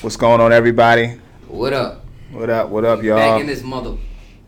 What's going on, everybody? What up? What up? What up, y'all? We back in this mother.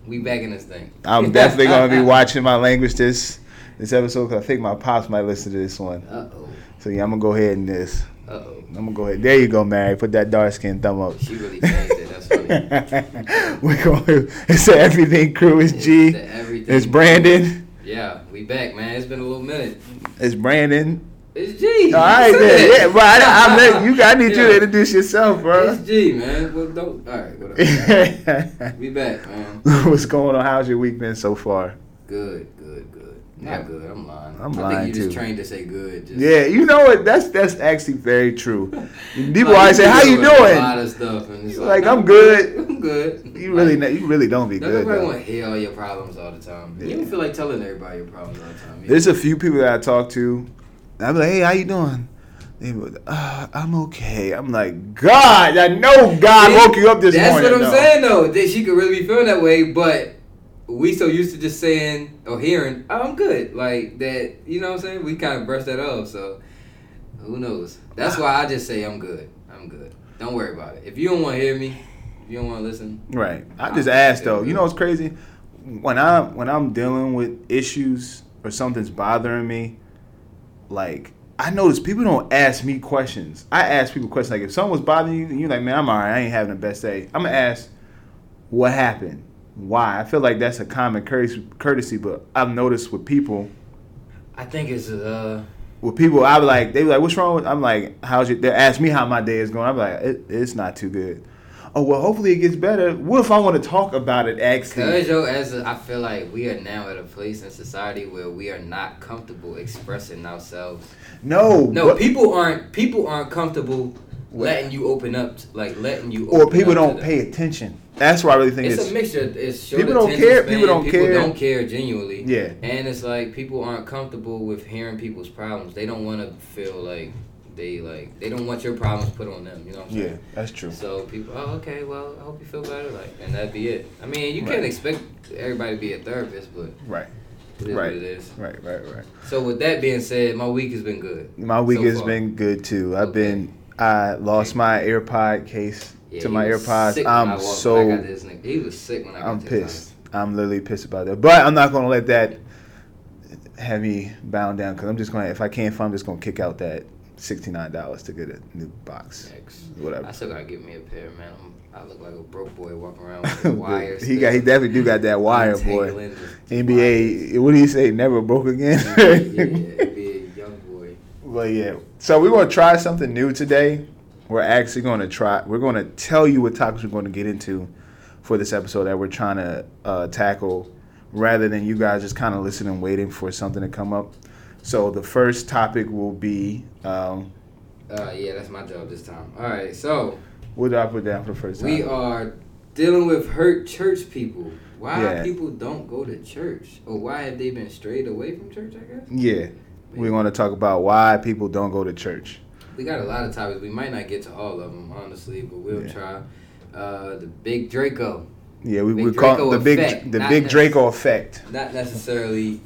We back in this thing. I'm definitely gonna be watching my language this this episode because I think my pops might listen to this one. Uh oh. So yeah, I'm gonna go ahead and this. Uh oh. I'm gonna go ahead. There you go, Mary. Put that dark skin thumb up. She really changed it. That's funny. We're going. It's the Everything Crew. It's G. It's everything. It's Brandon. Yeah, we back, man. It's been a little minute. It's Brandon. It's G. All right, then. Yeah, bro. I, I'm you. I need you to introduce yourself, bro. It's G, man. Well, don't. All right, what up? we back, man. What's going on? How's your week been so far? Good, good, good. Not Yeah. good. I'm lying. I'm I lying, think you just too. trained to say good. Just, Yeah, you know what? That's that's actually very true. People always say, "How you do A lot doing?" of stuff, and it's Like, like, I'm good. I'm good. You really, Like, not, you really don't be Don't good. nobody want to hear all your problems all the time. You don't feel like telling everybody your problems all the time. either. There's a few people that I talk to. I'm like, "Hey, how you doing?" They be uh, "I'm okay." I'm like, "God, I know God woke you up this That's morning." That's what I'm though." saying though. That she could really be feeling that way, but we so used to just saying or hearing, oh, "I'm good," like that. You know what I'm saying? We kind of brush that off. So who knows? That's why I just say I'm good. I'm good. Don't worry about it. If you don't want to hear me, if you don't want to listen, Right. I just asked though. You know what's crazy? When I'm, when I'm dealing with issues or something's bothering me, like I notice people don't ask me questions. I ask people questions like if something was bothering you, and you're like, man, I'm alright. I ain't having the best day. I'm gonna ask, what happened? Why? I feel like that's a common courtesy, but I've noticed with people, I think it's uh. with people, I be like, they be like, what's wrong? with I'm like, how's your? They ask me how my day is going. I'm like, it, it's not too good. Oh well, hopefully it gets better. What if I want to talk about it? Actually, Cause yo, as a, I feel like we are now at a place in society where we are not comfortable expressing ourselves. No, No, but- people aren't. People aren't comfortable letting you open up, like letting you. or people don't pay attention. That's why I really think It's it's, a mixture. It's People don't care, span, people don't care. people care. don't care genuinely. Yeah. and it's like people aren't comfortable with hearing people's problems. They don't want to feel like they like they don't want your problems put on them. You know what I'm yeah, saying? that's true. So people, oh okay, well I hope you feel better, like, and that'd be it. I mean, you Right. can't expect everybody to be a therapist, but Right, it is Right. what it is. right, right, right. So with that being said, my week has been good. My week So has far. been good too. I've Okay. been I lost my AirPod case Yeah, to my AirPods. I'm so I got this he was sick when I got I'm this pissed. I'm literally pissed about that. But I'm not gonna let that have me bound down because I'm just gonna if I can't find, I'm just gonna kick out that sixty nine dollars to get a new box. Next. Whatever. I still gotta get me a pair, man. I'm, I look like a broke boy walking around with the wires. he got he definitely do got that wire boy. NBA, what do you say? Never broke again. wires. yeah, yeah, be a young boy. Well, yeah. So we're gonna try something new today. We're actually gonna try. We're gonna tell you what topics we're gonna get into for this episode that we're trying to uh, tackle, rather than you guys just kind of listening and waiting for something to come up. So the first topic will be. Um, Uh, yeah, that's my job this time. All right, so what did I put down for the first time? we are dealing with hurt church people. Why Yeah. people don't go to church, or why have they been strayed away from church? I guess Yeah, we're gonna talk about why people don't go to church. we got a lot of topics. We might not get to all of them, honestly, but we'll Yeah. try. Uh, the big Draco. Yeah, we we call it the big effect, the big Draco effect. not necessarily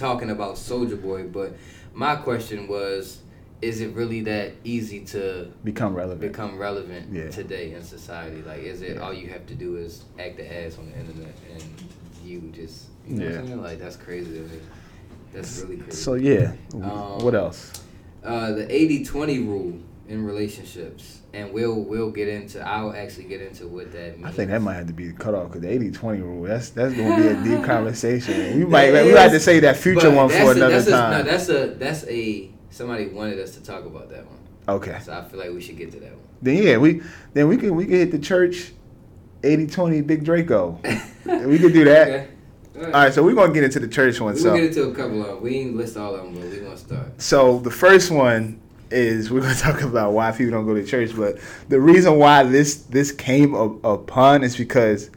talking about Soulja Boy, but my question was, is it really that easy to Become relevant. become relevant Yeah. today in society? Like, is it Yeah. all you have to do is act the ass on the internet and you just, you know what I'm saying? Like, that's crazy to me. That's really crazy. So yeah, Um, what else? uh, the 80-20 rule in relationships, and we'll we'll get into. I'll actually get into what that means. I think that might have to be cut off because the 80-20 rule. That's that's gonna be a deep conversation. We might we have to say that future one for a- another that's a, time. No, that's a that's a somebody wanted us to talk about that one. okay. So I feel like we should get to that one. Then yeah, we then we can we can hit the church 80-20 Big Draco. we could do that. Okay. All All right, so we're gonna get into the church one. So we'll So get into a couple of them. We ain't list all of them, but we gonna start. So the first one is we're gonna talk about why people don't go to church, but the reason why this this came up, upon is because,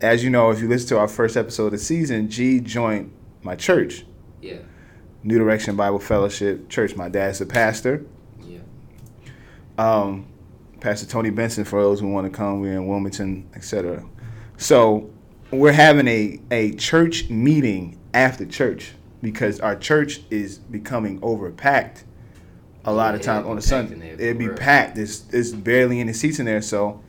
as you know, if you listen to our first episode of the season, G joined my church, Yeah. New Direction Bible Fellowship Church. My dad's a pastor. Yeah. Um, Pastor Tony Benson for those who want to come. We're in Wilmington, etc. So we're having a a church meeting after church because our church is becoming overpacked a lot of times on the Sunday. in there, for It'd be packed. There's there's barely any seats in there. So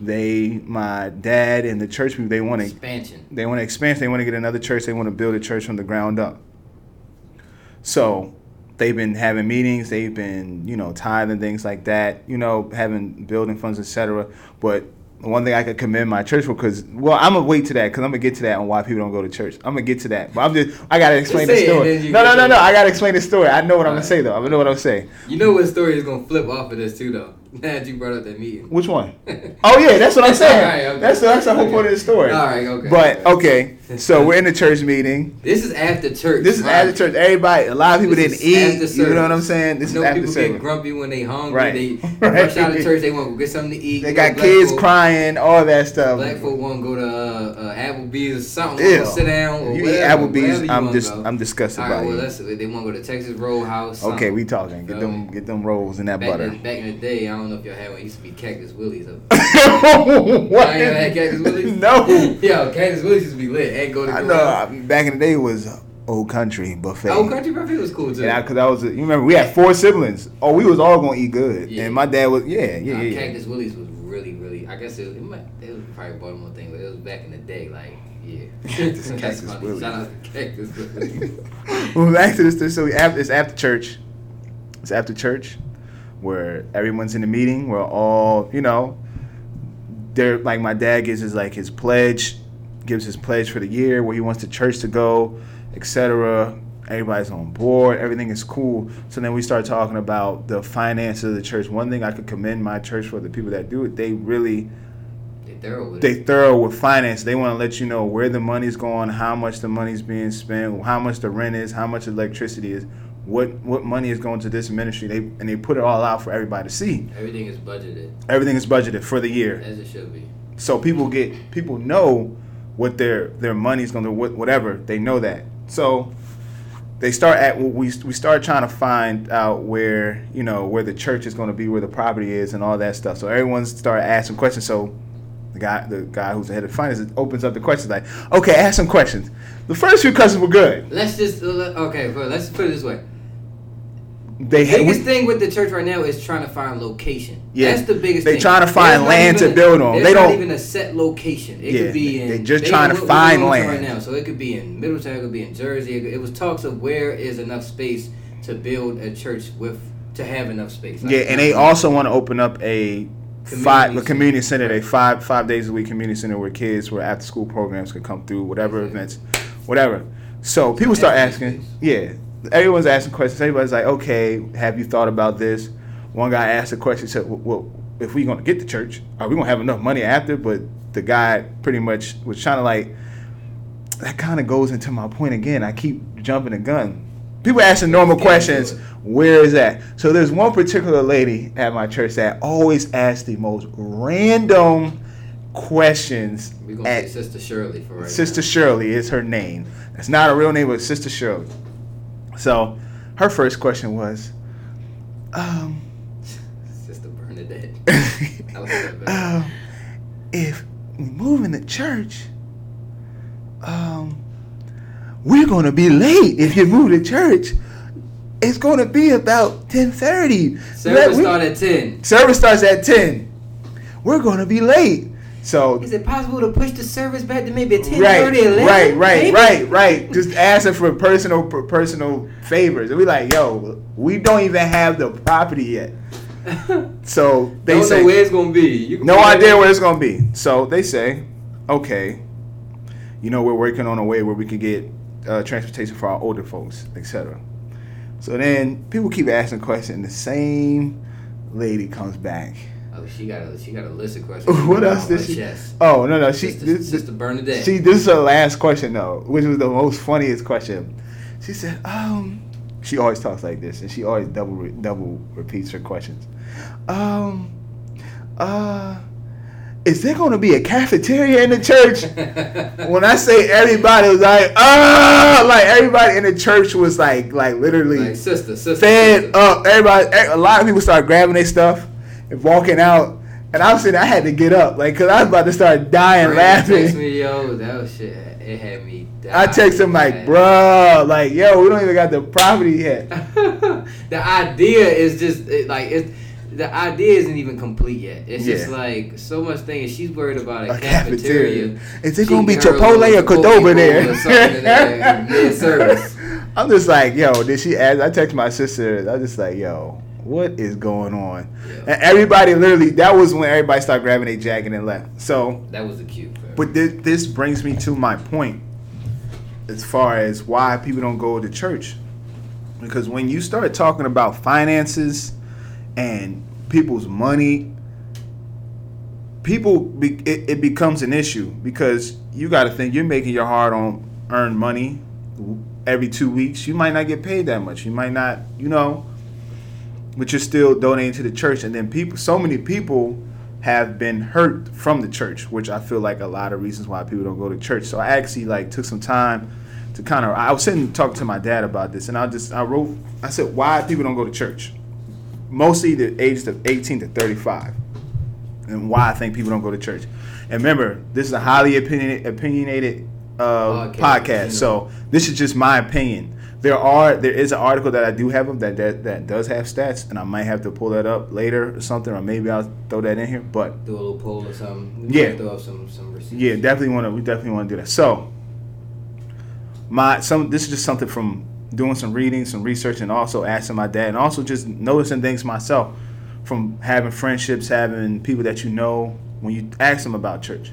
they, my dad and the church people, they want to Expansion. they want to expand. They want to get another church. They want to build a church from the ground up. So they've been having meetings. They've been you know tithing things like that. You know having building funds, etc. But one thing I could commend my church for, because well, I'm gonna wait to that, because I'm gonna get to that on why people don't go to church. I'm gonna get to that, but I'm just I gotta explain the story. No, no, no, no. I gotta explain the story. I know what I'm gonna say though. I know what I'm saying. You know what story is gonna flip off of this too, though. That you brought up that meeting. Which one? Oh yeah, that's what I'm saying. Alright, okay. That's that's the whole point of the story. All right, okay. But okay, so we're in the church meeting. This is after church. This is right? after church. Everybody, a lot of people This didn't eat. You know what I'm saying? This know is after people get grumpy when they hungry. Right. They Right. rush out of church. They want to get something to eat. They You got kids folk- crying, all that stuff. Black folk want to go to uh, uh, Applebee's or something. Ew. Sit down or you eat Applebee's, I'm just. I'm disgusted All by right, well, they want to go to Texas Roadhouse. Okay, we talking. Get them get them rolls and that butter. back in the day, I don't know if y'all had one. It used to be Cactus Willie's. Up. Y'all what? ain't had Cactus Willie's? No. Yo, Cactus Willie's used to be lit. And go to I know. out. Back in the day, it was old country buffet. Old Country Buffet was cool too. Yeah, because I was. You remember we had four siblings. Oh, we was all gonna eat good, Yeah. and my dad was. Yeah, yeah, Nah, yeah. Cactus Willie's was really, really. I guess it, it might. It was probably a Baltimore thing, but it was back in the day. Like, yeah. Cactus funny. Willie's. Shout out to Cactus Willie's. well, back to this. So we after, it's after church. It's after church, where everyone's in the meeting. We're all, you know, they're like my dad gives his like his pledge, gives his pledge for the year, where he wants the church to go, etc. Everybody's on board. Everything is cool. So then we start talking about the finances of the church. One thing I could commend my church for the people that do it. They really They thorough with they thorough with finance. They want to let you know where the money's going, how much the money's being spent, how much the rent is, how much electricity is, what what money is going to this ministry. They and they put it all out for everybody to see. Everything is budgeted, Everything is budgeted for the year, as it should be. so people get people know what their their money's going to what whatever they know that. So they start at we we start trying to find out where you know where the church is going to be, where the property is, and all that stuff. So everyone started asking questions. So the guy the guy who's the head of finance opens up the questions like, okay, ask some questions. The first few questions were good. Let's just okay. Well, let's put it this way. They had, biggest we- thing with the church right now is trying to find location. Yeah. that's the biggest. They thing. trying to find land to a- build on. They don't- even a set location. It Yeah, could be they- in. they just trying to find land. right now. So it could be in Middletown. It could be in Jersey. It, it was talks of where is enough space to build a church with to have enough space. Like, yeah, and they also want to open up a five a Community community center. center, a five five days a week community center where kids where after school programs could come through, whatever events, whatever. So people start asking, yeah, everyone's asking questions. Everybody's like, okay, have you thought about this? One guy asked a question, He said, well, if we're gonna get the church, are we gonna have enough money after? But the guy pretty much was trying to like, that kind of goes into my point again. I keep jumping the gun. People asking normal questions. Where is that? So there's one particular lady at my church that always asks the most random questions. We're gonna At say Sister Shirley for right Sister now. Shirley is her name. That's not a real name, but Sister Shirley. So her first question was, um, Sister Bernadette. I like that better. um, if we move in the church, um, we're gonna be late if you move to church. It's gonna be about ten thirty. Service start at ten. Service starts at ten. We're gonna be late. So Is it possible to push the service back to maybe ten right, thirty? right, right, right, right. Just asking for personal per- personal favors. And we like, yo, we don't even have the property yet. So they Don't say know where it's gonna be. You no put it idea where it's gonna be. So they say, okay, you know, we're working on a way where we can get uh, transportation for our older folks, etc. So then people keep asking questions. The same lady comes back. She got a she got a list of questions. What else did she? chest. Oh no no she Sister, this, Sister Bernadette. See, this is her last question though, which was the most funniest question. She said, "Um, she always talks like this, and she always double re- double repeats her questions. Um, uh, is there going to be a cafeteria in the church?" when I say everybody was like, "Ah!" Like everybody in the church was like, like literally like sister, sister, fed sister. up. Everybody, a lot of people started grabbing their stuff walking out. And I was sitting, I had to get up, like, cause I was about to start dying Brandon text laughing. me, yo, that was shit. It had me. I text him like, dying. bro, like, yo, we don't even got the property yet. the idea is just it, like it's the idea isn't even complete yet. It's just like so much things. She's worried about a, A cafeteria. cafeteria. Is it She gonna be Chipotle or Qdoba Chipotle or there there? I'm just like, yo, did she ask? I text my sister. I am just like, yo, what is going on? Yeah. And everybody literally, that was when everybody started grabbing their jacket and left. So, That was the cute. but this, this brings me to my point as far as why people don't go to church. Because when you start talking about finances and people's money, people be, it, it becomes an issue because you got to think you're making your hard on earned money every two weeks. You might not get paid that much. You might not, you know, but you're still donating to the church. And then people, so many people have been hurt from the church, which I feel like a lot of reasons why people don't go to church. So I actually like took some time to kind of. I was sitting and talking to my dad about this, and I just I wrote. I said why people don't go to church. Mostly the ages of 18 to 35, and why I think people don't go to church. And remember, this is a highly opinionated, opinionated uh, Podcast, podcast, so this is just my opinion. There are there is an article that I do have of that, that that does have stats, and I might have to pull that up later or something, or maybe I'll throw that in here. But do a little poll or something. We Yeah. throw up some some receipts. yeah, definitely want to. We definitely want to do that. So, my some this is just something from doing some reading, some research, and also asking my dad, and also just noticing things myself from having friendships, having people that you know when you ask them about church.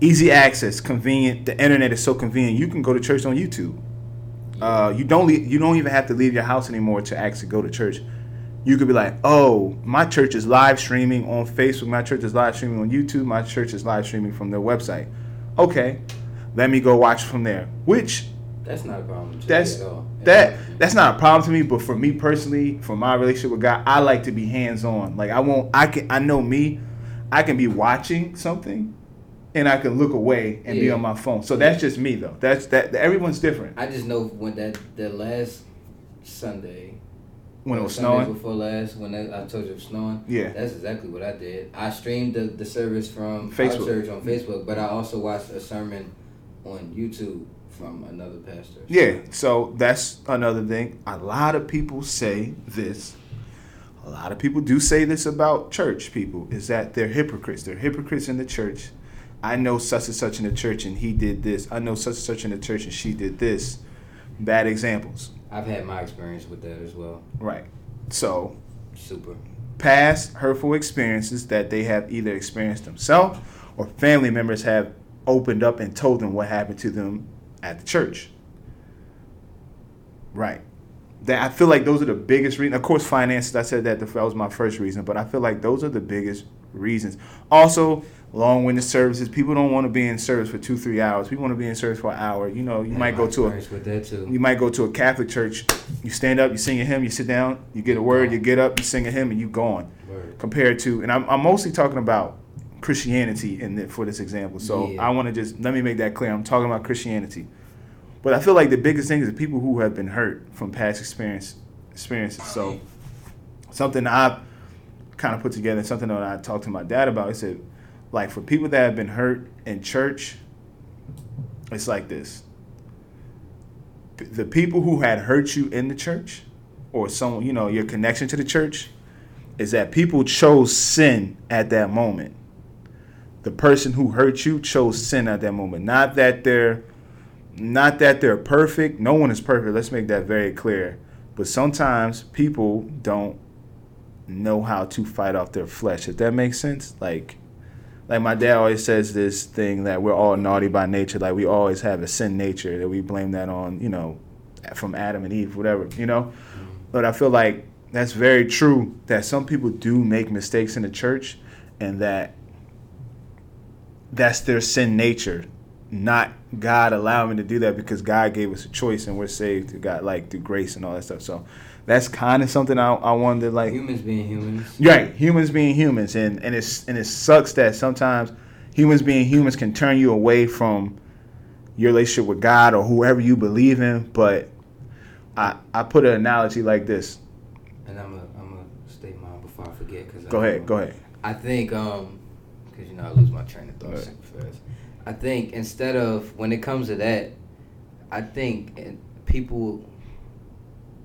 Easy access, convenient. The internet is so convenient. You can go to church on YouTube. Uh, you don't leave, you don't even have to leave your house anymore to actually go to church. You could be like, oh, my church is live streaming on Facebook. My church is live streaming on YouTube. My church is live streaming from their website. Okay, let me go watch from there. Which That's not a problem. to me that's that that's not a problem to me. But for me personally, for my relationship with God, I like to be hands on. Like I won't. I can. I know me. I can be watching something, and I can look away and be on my phone. So that's just me though. That's that. Everyone's different. I just know when that that last Sunday When it was Sunday snowing. before last when that, I told you it was snowing. Yeah. That's exactly what I did. I streamed the, the service from Facebook. our church on Facebook, but I also watched a sermon on YouTube from another pastor. Yeah, so that's another thing. A lot of people say this. A lot of people do say this about church people is that they're hypocrites. They're hypocrites in the church. I know such and such in the church and he did this. I know such and such in the church and she did this. Bad examples. I've had my experience with that as well. Right. So, Super. past hurtful experiences that they have either experienced themselves or family members have opened up and told them what happened to them at the church. Right. That I feel like those are the biggest reasons. Of course, finances. I said that that was my first reason, but I feel like those are the biggest reasons. Also, long-winded services. People don't want to be in service for two, three hours. People want to be in service for an hour. You know, you Had might go to a with that too. you might go to a Catholic church. You stand up, you sing a hymn, you sit down, you get a word, you get up, you sing a hymn, and you gone. Word. Compared to, and I'm, I'm mostly talking about Christianity in the, for this example. So Yeah. I want to just let me make that clear. I'm talking about Christianity, but I feel like the biggest thing is the people who have been hurt from past experience experiences. So something I've kind of put together, something that I talked to my dad about. I said, like for people that have been hurt in church, it's like this. The people who had hurt you in the church or some you know your connection to the church is that people chose sin at that moment. The person who hurt you chose sin at that moment. Not that they're not that they're perfect. No one is perfect. Let's make that very clear. But sometimes people don't know how to fight off their flesh. If that makes sense. Like like my dad always says this thing that we're all naughty by nature. Like we always have a sin nature that we blame that on you know from adam and eve whatever you know? But i feel like that's very true that some people do make mistakes in the church and that that's their sin nature not god allowing to do that because god gave us a choice and we're saved through god like through grace and all that stuff. So that's kind of something I, I wanted to like Humans being humans. Right, humans being humans, and and it's and it sucks that sometimes humans being humans can turn you away from your relationship with God or whoever you believe in. But I I put an analogy like this. And I'm gonna I'm gonna state mine before I forget. Cause Go I ahead, go ahead. I think um, because you know I lose my train of thought Right. super fast. I think instead of when it comes to that, I think people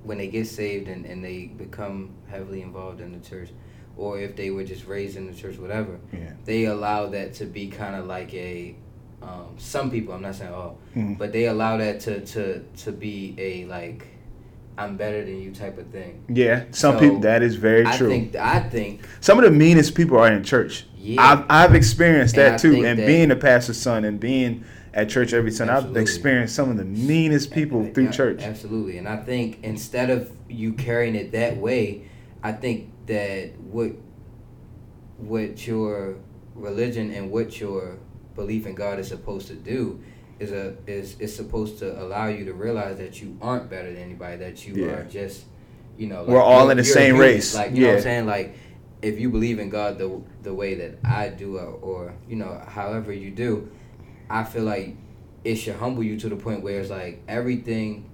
when they get saved and, and they become heavily involved in the church, or if they were just raised in the church, whatever, Yeah. they allow that to be kind of like a um, some people. I'm not saying all, Mhm. but they allow that to to to be a like I'm better than you type of thing. Yeah, some So, people that is very true. I true. think I think some of the meanest people are in church. Yeah. I've I've experienced that I too, and that- being a pastor's son and being at church every Sunday, I've experienced some of the meanest people Yeah, through church. Absolutely, and I think instead of you carrying it that way, I think that what what your religion and what your belief in God is supposed to do is a is is supposed to allow you to realize that you aren't better than anybody. That you Yeah. are just, you know, We're all in the same human. race. Like you know what I'm saying, like. If you believe in God the the way that I do, or, or you know, however you do, I feel like it should humble you to the point where it's like everything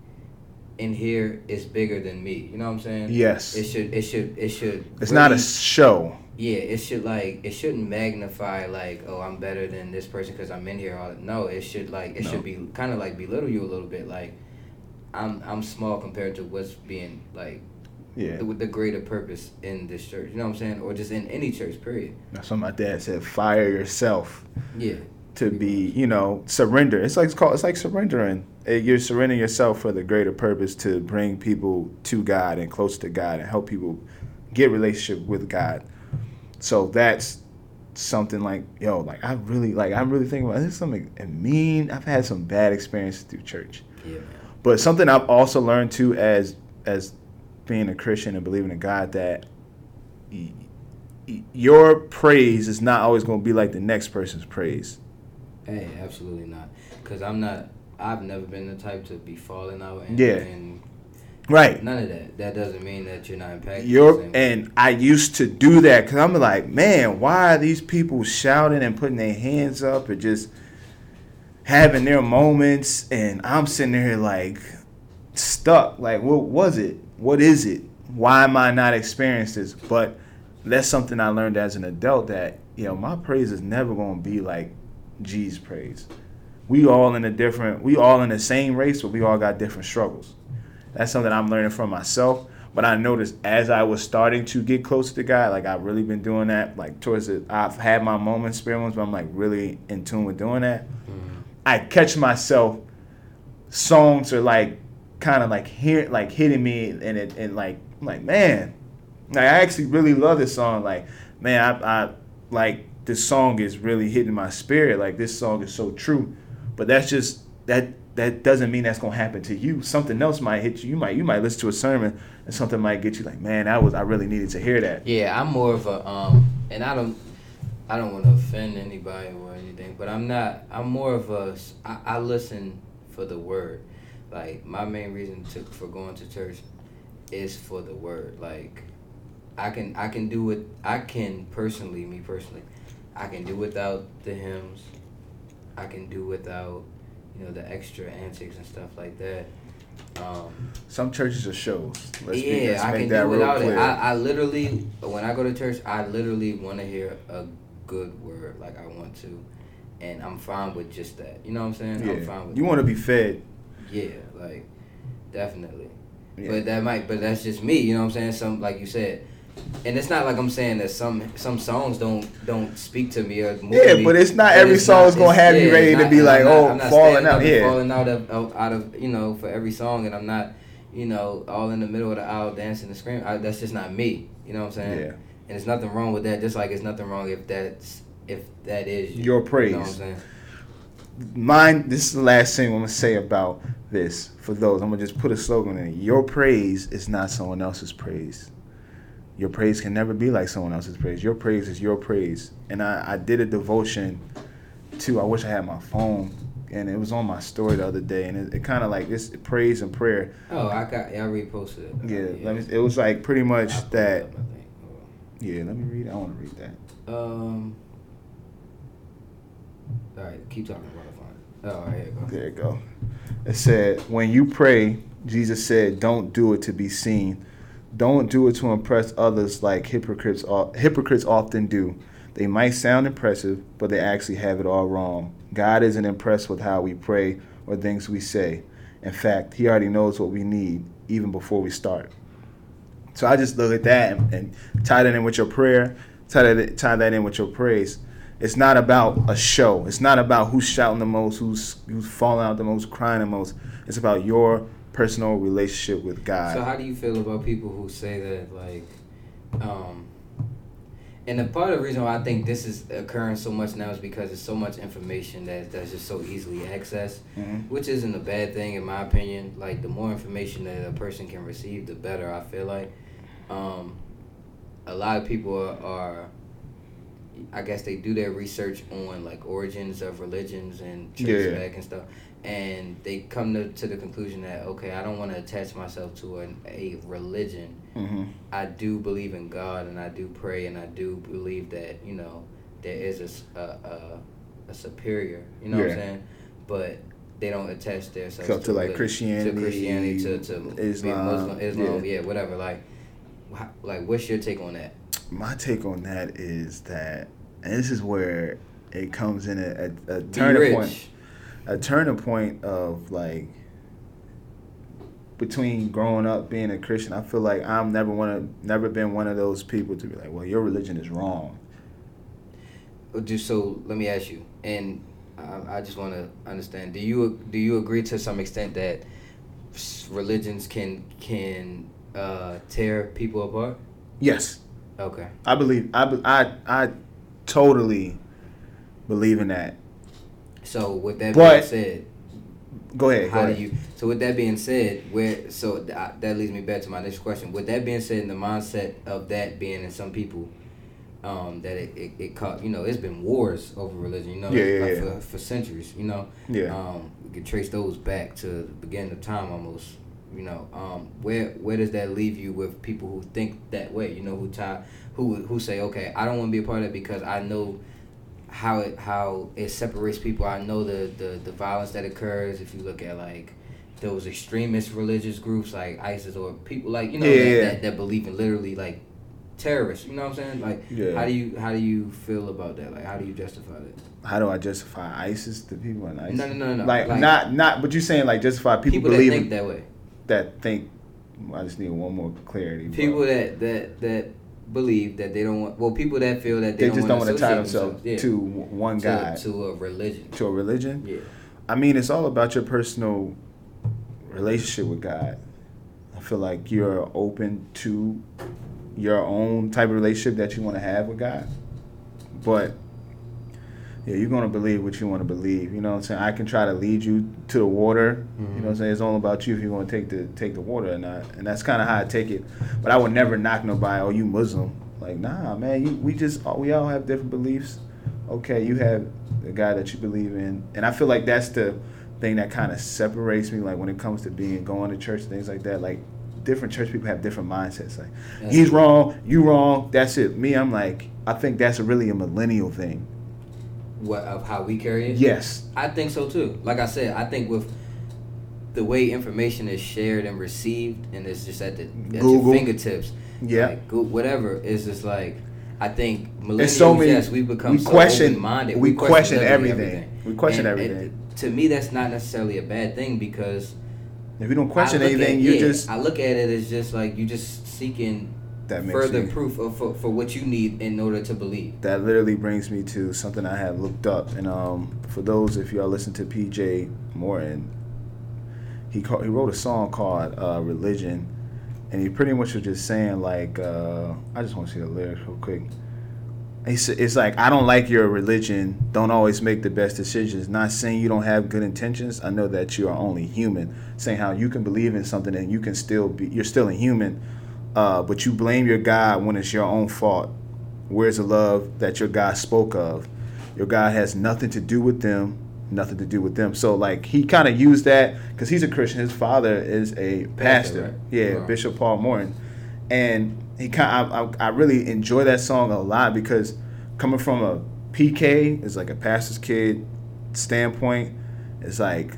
in here is bigger than me. You know what I'm saying? Yes, It should. It should. It should. it's not a show. Yeah. It should like. It shouldn't magnify like, oh, I'm better than this person because I'm in here. All no. It should like. It No. should be kind of like belittle you a little bit. Like, I'm I'm small compared to what's being like Yeah, the, the greater purpose in this church. You know what I'm saying? Or just in any church. Period. that's what my dad said. Fire yourself Yeah. to be, you know, surrender. It's like it's called. It's like surrendering. Uh, You're surrendering yourself for the greater purpose to bring people to God and close to God and help people get relationship with God. So that's something like yo, like I really like I'm really thinking about this. Is something mean. I've had some bad experiences through church. Yeah. Man. But something I've also learned too, as as being a Christian and believing in God, that y- y- your praise is not always going to be like the next person's praise. Hey, absolutely not. Cause I'm not. I've never been the type to be falling out and, Yeah. and Right. none of that. That doesn't mean that you're not impacted. You're, and I used to do that because I'm like, man, why are these people shouting and putting their hands up and just having their moments? And I'm sitting there like stuck. Like, what was it? What is it? Why am I not experiencing this? But that's something I learned as an adult that, you know, my praise is never going to be like G's praise. We all in a different, we all in the same race, but we all got different struggles. That's something I'm learning from myself. But I noticed as I was starting to get closer to God, like I've really been doing that. Like towards it, I've had my moments, spare moments, but I'm like really in tune with doing that. Mhm. I catch myself. Songs are like kind of like here, like hitting me, and it and like I'm like man, like I actually really love this song. Like man, I, I like this song is really hitting my spirit. Like this song is so true. But that's just that that doesn't mean that's gonna happen to you. Something else might hit you. You might you might listen to a sermon and something might get you like, man, that was I really needed to hear that. Yeah, I'm more of a um, and I don't, I don't want to offend anybody or anything, but I'm not. I'm more of a. I, I listen for the word. Like my main reason to for going to church is for the word. Like I can I can do it. I can personally, me personally, I can do without the hymns. I can do without, you know, the extra antics and stuff like that. Um, Some churches are shows. Let's yeah, be, let's I can that do without it. I, I literally, when I go to church, I literally want to hear a good word, like I want to, and I'm fine with just that. You know what I'm saying? I'm fine yeah. with. You want to be fed. Yeah, like definitely. Yeah. But that might, but that's just me. You know what I'm saying? Some, like you said, and it's not like I'm saying that some some songs don't don't speak to me or move Yeah, me, but it's not every song is gonna have you yeah, ready it's to be like, not- oh, I'm not falling out, yeah. falling out of, out of you know for every song, and I'm not you know all in the middle of the aisle dancing and screaming. I, that's just not me. You know what I'm saying? Yeah. And it's nothing wrong with that. Just like it's nothing wrong if that's if that is you. Your You know what I'm praise. saying? Mine. This is the last thing I'm gonna say about this. For those, I'm gonna just put a slogan in. Your praise is not someone else's praise. Your praise can never be like someone else's praise. Your praise is your praise. And I, I did a devotion to. I wish I had my phone, and it was on my story the other day, and it, it kind of like this praise and prayer. Oh, I got. Yeah, I reposted it. Yeah, let me. It was like pretty much that. up, I think. Hold. Yeah, let me read. it. I want to read that. Um. All right, keep talking about it. Oh, all right, here you go. There you go. It said, when you pray, Jesus said, don't do it to be seen. Don't do it to impress others like hypocrites hypocrites often do. They might sound impressive, but they actually have it all wrong. God isn't impressed with how we pray or things we say. In fact, He already knows what we need even before we start. So I just look at that and, and tie that in with your prayer, tie that, tie that in with your praise. It's not about a show. It's not about who's shouting the most, who's who's falling out the most, crying the most. It's about your personal relationship with God. So how do you feel about people who say that like um and the part of the reason why I think this is occurring so much now is because there's so much information that that's just so easily accessed, mm-hmm. which isn't a bad thing in my opinion. Like the more information that a person can receive, the better. I feel like, um, a lot of people are, are I guess they do their research on like origins of religions and trace Yeah. back and stuff, and they come to, to the conclusion that okay, I don't want to attach myself to an, a religion. Mm-hmm. I do believe in God and I do pray and I do believe that you know there is a, a, a superior. You know what I'm saying? But they don't attach themselves So to, like, religion, Christianity, to Christianity, to to Islam, Muslim, Islam, yeah. yeah. whatever. Like, like, what's your take on that? My take on that is that, and this is where it comes in a, a, a turning point. A turning point of like between growing up being a Christian, I feel like I'm never one of never been one of those people to be like, well, your religion is wrong. Just so let me ask you, and I, I just want to understand: Do you do you agree to some extent that religions can can uh, tear people apart? Yes, Okay. I believe I I I totally believe in that. So with that But- being said, Go ahead. how go do you? So with that being said, where so th- that leads me back to my next question. With that being said, in the mindset of that being in some people, um, that it, it, it caught you know it's been wars over religion. You know, Yeah, yeah, like yeah. For, for centuries. You know, Yeah. um, we could trace those back to the beginning of time almost. You know, um, where where does that leave you with people who think that way? You know, who tie who who say, okay, I don't want to be a part of it because I know how it how it separates people. I know the, the the violence that occurs if you look at like those extremist religious groups like ISIS or people like you know Yeah, that. That, that believe in literally like terrorists. You know what I'm saying? Like Yeah. how do you how do you feel about that? Like how do you justify that? How do I justify ISIS to people in ISIS? No, no, no, no. Like, Like- not not. But you're saying like justify people, People, that believing think that way. that think. I just need one more clarity. bro. People that that that believe that they don't want. Well, people that feel that they, they just don't want to tie themselves yeah, to one God, to, to a religion. To a religion. Yeah. I mean, it's all about your personal relationship with God. I feel like you're open to your own type of relationship that you want to have with God. But yeah, you're gonna believe what you want to believe. You know what I'm saying? I can try to lead you to the water. You know what I'm mm-hmm. saying? It's all about you if you're gonna take the take the water or not. And that's kind of how I take it. But I would never knock nobody. Oh, you Muslim? Like, nah, man. You, we just uh, we all have different beliefs. Okay, you have the guy that you believe in, and I feel like that's the thing that kind of separates me. Like when it comes to being going to church, things like that. Like different church people have different mindsets. Like That's he's wrong, you wrong. That's it. Me, I'm like, I think that's really a millennial thing. What of how we carry it? Yes. I think so too. Like I said, I think with the way information is shared and received, and it's just at the at Google. your fingertips. Yeah. Like, whatever. It's just like I think millennials. So many- yes, we become we so question- open-minded. we question literally everything. We question And- everything. and to me, that's not necessarily a bad thing because If you don't question anything, you yeah, just I look at it as just like you just seeking that makes further me, proof of for, for what you need in order to believe. that literally brings me to something I have looked up. And um, for those, if y'all listen to PJ Morton, he called, he wrote a song called uh, "Religion," and he pretty much was just saying like, uh, I just want to see the lyrics real quick. Said, "It's like I don't like your religion. Don't always make the best decisions. Not saying you don't have good intentions. I know that you are only human. Saying how you can believe in something and you can still be, you're still a human, uh, but you blame your God when it's your own fault. Where's the love that your God spoke of? Your God has nothing to do with them, nothing to do with them. So like he kind of used that because he's a Christian. His father is a pastor. Right? Yeah, Wow. Bishop Paul Morton, and he kind. I, I, I really enjoy that song a lot because coming from a PK is like a pastor's kid standpoint, it's like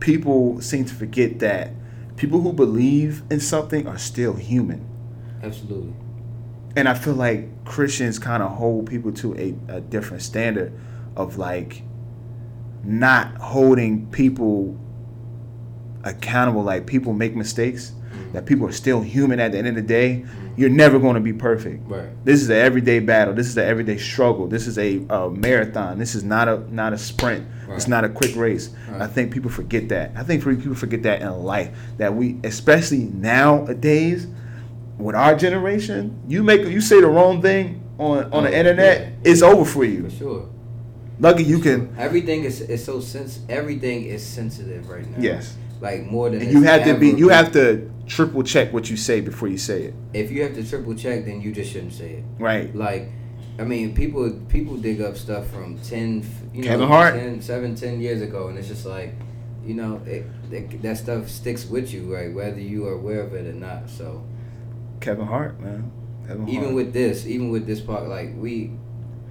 people seem to forget that people who believe in something are still human. Absolutely. And I feel like Christians kind of hold people to a, a different standard of like not holding people accountable. Like people make mistakes, Mm-hmm. that people are still human at the end of the day. You're never going to be perfect. Right. This is an everyday battle. This is an everyday struggle. This is a, a marathon. This is not a not a sprint. It's not a quick race. Right. I think people forget that. I think people forget that in life. That we, especially nowadays, with our generation, you make you say the wrong thing on on Oh, the internet, yeah. it's over for you. For sure. Lucky you can. Everything is is so sens- Everything is sensitive right now. Yes. Like more than And you have to be. You been. have to triple check what you say before you say it. If you have to triple check, then you just shouldn't say it. Right. Like, I mean, people people dig up stuff from ten, you know, Kevin Hart. 10, 7, 10 years ago, and it's just like, you know, it, it, that stuff sticks with you, right? Whether you are aware of it or not. So Kevin Hart, man. Kevin even Hart. with this, even with this part, like we.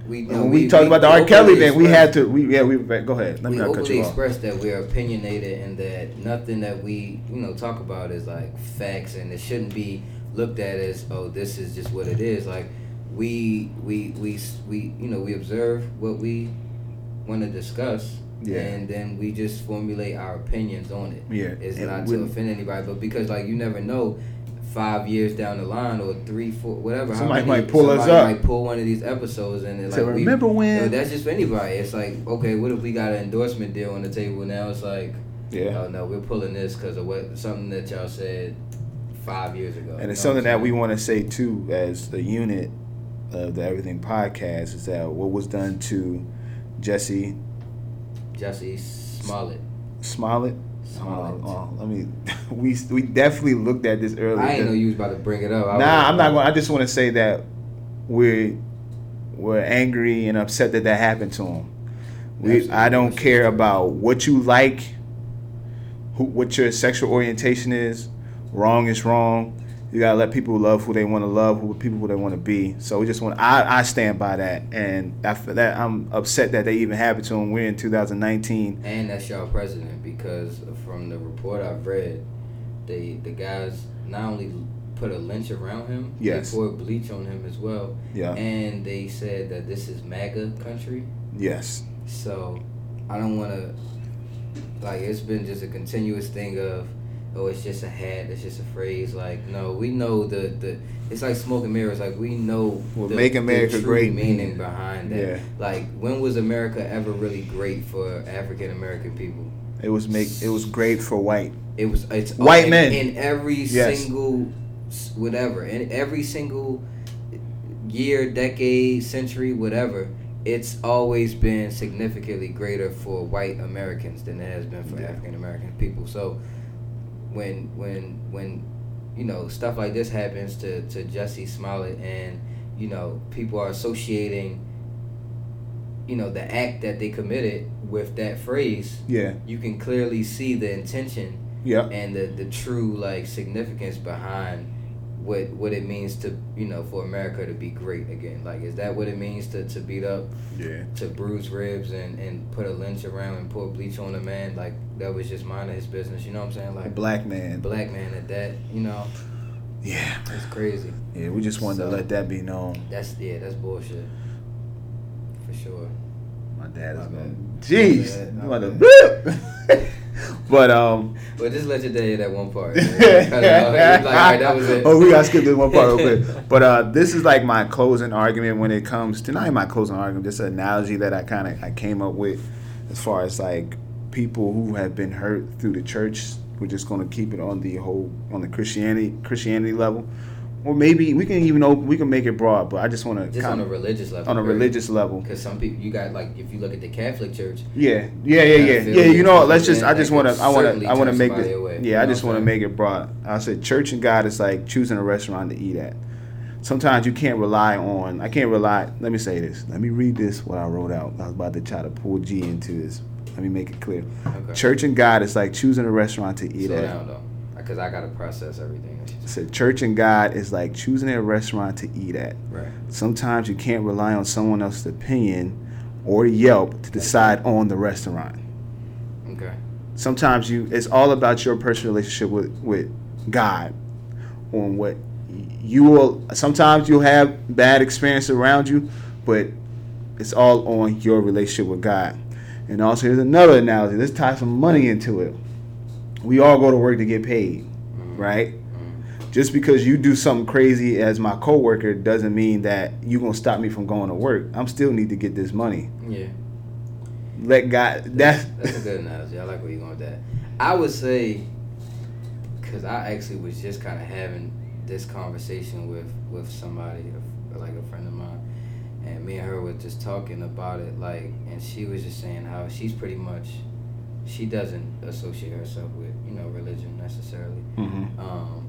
We, when we, talked about the R. Kelly thing, we had to. We yeah. We go ahead. Let me not cut you off. We express that we're opinionated and that nothing that we you know talk about is like facts and it shouldn't be looked at as oh this is just what it is like we we we we you know we observe what we want to discuss Yeah. and then we just formulate our opinions on it Yeah, it's and not to offend anybody but because like you never know five years down the line or three four whatever Somebody many- might pull us somebody up. might pull one of these episodes and then like we, remember you when? know, that's just for anybody. It's like, okay, what if we got an endorsement deal on the table now? It's like, yeah. oh no, we're pulling this because of what something that y'all said five years ago. And it's something that we want to say too, as the unit of the Everything Podcast, is that what was done to Jesse Jesse Smollett. Smollett. Smollett. Oh, oh, let me. We we definitely looked at this earlier. I ain't know you was about to bring it up. I Nah, I'm not going. I just want to say that we're we're angry and upset that that happened to him. We Absolutely. I don't care about what you like, who what your sexual orientation is. Wrong is wrong. You gotta let people love who they want to love, who people who they want to be. So we just want. I I stand by that, and after that, I'm upset that they even happened to him. We're in 2019. And that's y'all president because from the report I've read, they the guys not only put a lynch around him, Yes. they poured bleach on him as well, Yeah. and they said that this is MAGA country. Yes. So I don't want to like it's been just a continuous thing of oh it's just a hat it's just a phrase like no we know the the it's like smoke and mirrors like we know Well, the, make America the true great meaning behind that Yeah. like when was America ever really great for African American people It was make. It was great for white. it was it's White in, men. in every Yes. single whatever in every single year, decade, century, whatever. It's always been significantly greater for white Americans than it has been for Yeah. African American people. So when when when you know stuff like this happens to to Jesse Smollett and you know people are associating you know the act that they committed with that phrase Yeah. you can clearly see the intention Yeah. and the, the true like significance behind what what it means to you know for America to be great again. Like is that what it means to, to beat up, Yeah. to bruise ribs and, and put a lynch around and pour bleach on a man like that was just minding his business, you know what I'm saying? Like black man. black man at that, you know, Yeah. it's crazy. Yeah. We just wanted to let that be known. That's yeah, that's bullshit. For sure. My dad is going. Jeez. My bad, You my want to bad. whip. But um. But just let your hear that one part. man. Cut it off. It's like, all right, that was it. Oh, we gotta skip this one part real quick. But uh, this is like my closing argument when it comes to not even my closing argument, just an analogy that I kind of I came up with as far as like people who have been hurt through the church. We're just gonna keep it on the whole on the Christianity Christianity level, or maybe we can even open, we can make it broad. But I just want to Just on a religious level. on a religious level. Because some people, you got like, if you look at the Catholic Church, Yeah, yeah, yeah, yeah, yeah. you. Know, let's just. I just want to. I want to. I want to make it. away, Yeah, I just want to make it broad. I said, church and God is like choosing a restaurant to eat at. Sometimes you can't rely on. I can't rely. Let me say this. Let me read this. What I wrote out. I was about to try to pull G into this. Let me make it clear. Okay. Church and God is like choosing a restaurant to eat slow at. down though, because I gotta process everything. that you I just- said, church and God is like choosing a restaurant to eat at. Right. Sometimes you can't rely on someone else's opinion or Yelp to decide on the restaurant. Okay. sometimes you it's all about your personal relationship with with God on what you will sometimes you'll have bad experience around you but it's all on your relationship with God and also here's another analogy let's tie some money into it we all go to work to get paid mm-hmm. right mm-hmm. just because you do something crazy as my coworker doesn't mean that you're gonna stop me from going to work i'm still need to get this money Yeah. let god that's That's a good analogy. I like where you're going with that. I would say, because I actually was just kind of having this conversation with with somebody, like a friend of mine, and me and her were just talking about it. Like, and she was just saying how she's pretty much, she doesn't associate herself with you know religion necessarily. Mhm. Um,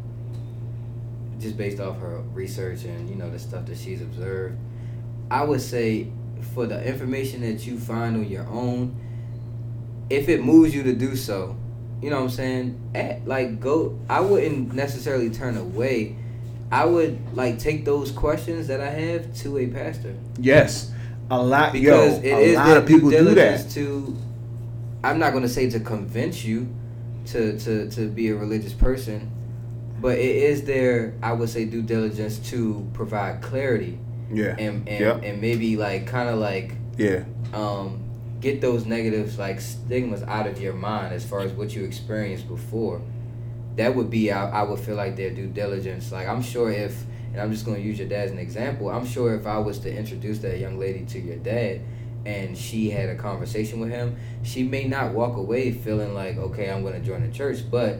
just based off her research and you know the stuff that she's observed, I would say for the information that you find on your own, if it moves you to do so, you know what I'm saying? At, like go I wouldn't necessarily turn away. I would like take those questions that I have to a pastor. yes a lot Because yo it is a lot of people do diligence that to I'm not gonna say to convince you to, to, to be a religious person, but it is their I would say due diligence to provide clarity yeah and and, Yep. and maybe like kind of like yeah um, get those negatives like stigmas out of your mind as far as what you experienced before. That would be I, I would feel like their due diligence. Like I'm sure if and I'm just gonna use your dad as an example. I'm sure if I was to introduce that young lady to your dad and she had a conversation with him, she may not walk away feeling like, okay, I'm gonna join the church, but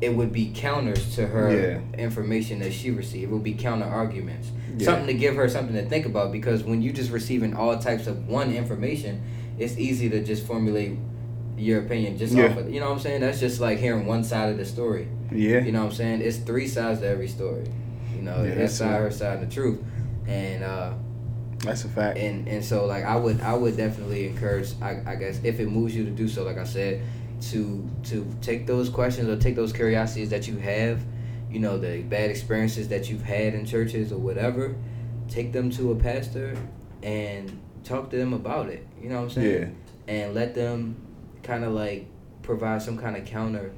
it would be counters to her information that she received. It would be counter arguments Yeah. something to give her something to think about because when you're just receiving all types of one information, it's easy to just formulate your opinion just Yeah. off of you know what I'm saying? That's just like hearing one side of the story. yeah You know what I'm saying? It's three sides to every story. You know, Yeah, that that's side, her side, and the truth. And uh that's a fact. And and so like I would I would definitely encourage I, I guess if it moves you to do so like I said to to take those questions or take those curiosities that you have you know the bad experiences that you've had in churches or whatever take them to a pastor and talk to them about it. You know what I'm saying? Yeah. and let them kind of like provide some kind of counter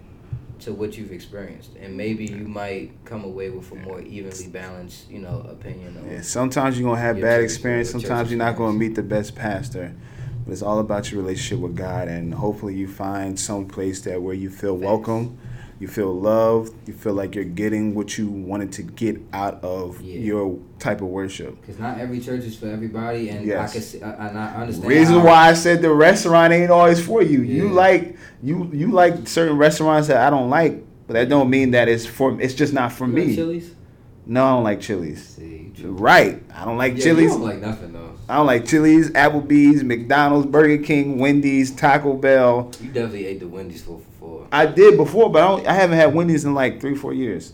to what you've experienced and maybe you might come away with a more evenly balanced you know opinion on Yeah, sometimes you're gonna have bad experience. Sometimes you're not gonna meet the best pastor. But it's all about your relationship with God, and hopefully you find some place that where you feel Facts. welcome, you feel loved, you feel like you're getting what you wanted to get out of Yeah. your type of worship. Because not every church is for everybody, and Yes. I can and I understand. Reason why I said the restaurant ain't always for you. You like you you like certain restaurants that I don't like, but that don't mean that it's for. It's just not for You like me. Chili's. No, I don't like Chili's. Right, I don't like yeah, Chili's. You don't like nothing though. I don't like Chili's, Applebee's, McDonald's, Burger King, Wendy's, Taco Bell. You definitely ate the Wendy's for four. I did before, but I, don't, I haven't had Wendy's in like three, four years.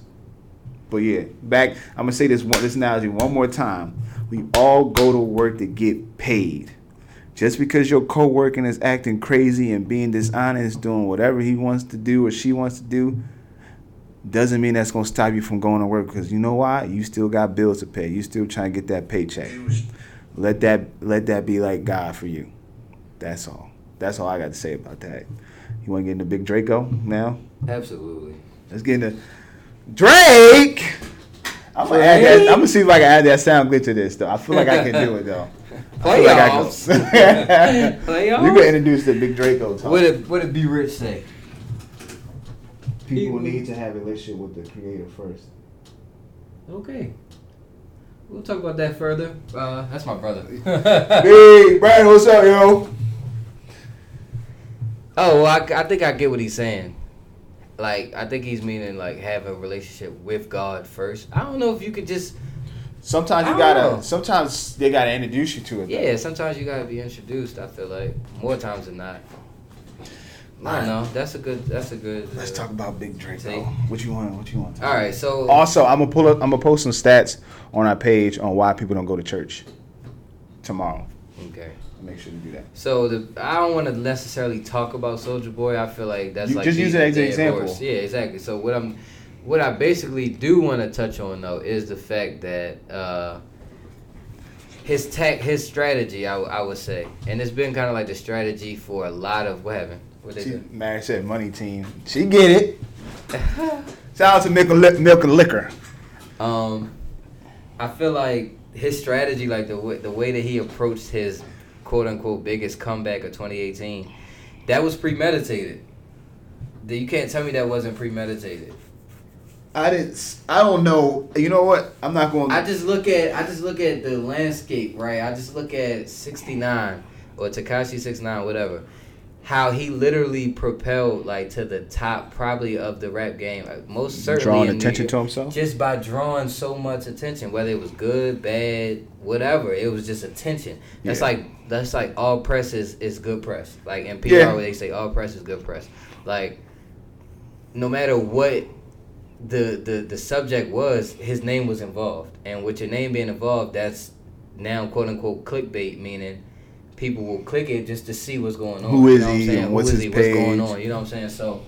But yeah, back. I'm gonna say this one, this analogy one more time. We all go to work to get paid. Just because your coworker is acting crazy and being dishonest, doing whatever he wants to do or she wants to do, doesn't mean that's gonna stop you from going to work. Because you know why? You still got bills to pay. You still trying to get that paycheck. Let that let that be like God for you. That's all. That's all I got to say about that. You want to get into Big Draco now? Absolutely. Let's get into Drake. I'm gonna, add that, I'm gonna see if I can add that sound glitch to this though. I feel like I can do it though. I feel like I can. Playoffs. Playoffs. You can introduce the Big Draco talk. What did What did B Rich say? People need to have a relationship with the creator first. Okay. We'll talk about that further. Uh, that's my brother. Big Brad, what's up, yo? Oh, well, I, I think I get what he's saying. Like, I think he's meaning like have a relationship with God first. I don't know if you could just Sometimes you gotta. know. Sometimes they gotta introduce you to it. though. yeah. Sometimes you gotta be introduced. I feel like more times than not. I don't know. That's a good. That's a good. Let's uh, talk about Big Draco. take. What you want? What you want? All right. So Also, I'm gonna pull up. I'm gonna post some stats on our page on why people don't go to church tomorrow. okay. Make sure to do that. So the I don't want to necessarily talk about Soulja Boy. I feel like that's You- like just use it as an example. horse. Yeah, exactly. So what I'm, what I basically do want to touch on though is the fact that uh, his tech, his strategy, I would say, and it's been kind of like the strategy for a lot of what happened. What they She married said money team. She get it. Shout out to Milk and, Li- Milk and Liquor. Um, I feel like his strategy, like the way, the way that he approached his quote unquote biggest comeback of 2018, that was premeditated. You can't tell me that wasn't premeditated. I didn't. I don't know. You know what? I'm not going. I just look at I just look at the landscape, right? I just look at 69 or Tekashi 69, whatever. How he literally propelled like to the top, probably of the rap game. Like, Most certainly drawing attention York. to himself. just by drawing so much attention, whether it was good, bad, whatever, it was just attention. That's Yeah. like that's like all press is, is good press. Like in PR, Yeah. they say all press is good press. Like no matter what the the the subject was, his name was involved, and with your name being involved, that's now quote unquote clickbait, meaning people will click it just to see what's going on. Who you know what I'm he saying? what's is his he? What's going page? on? You know what I'm saying? So.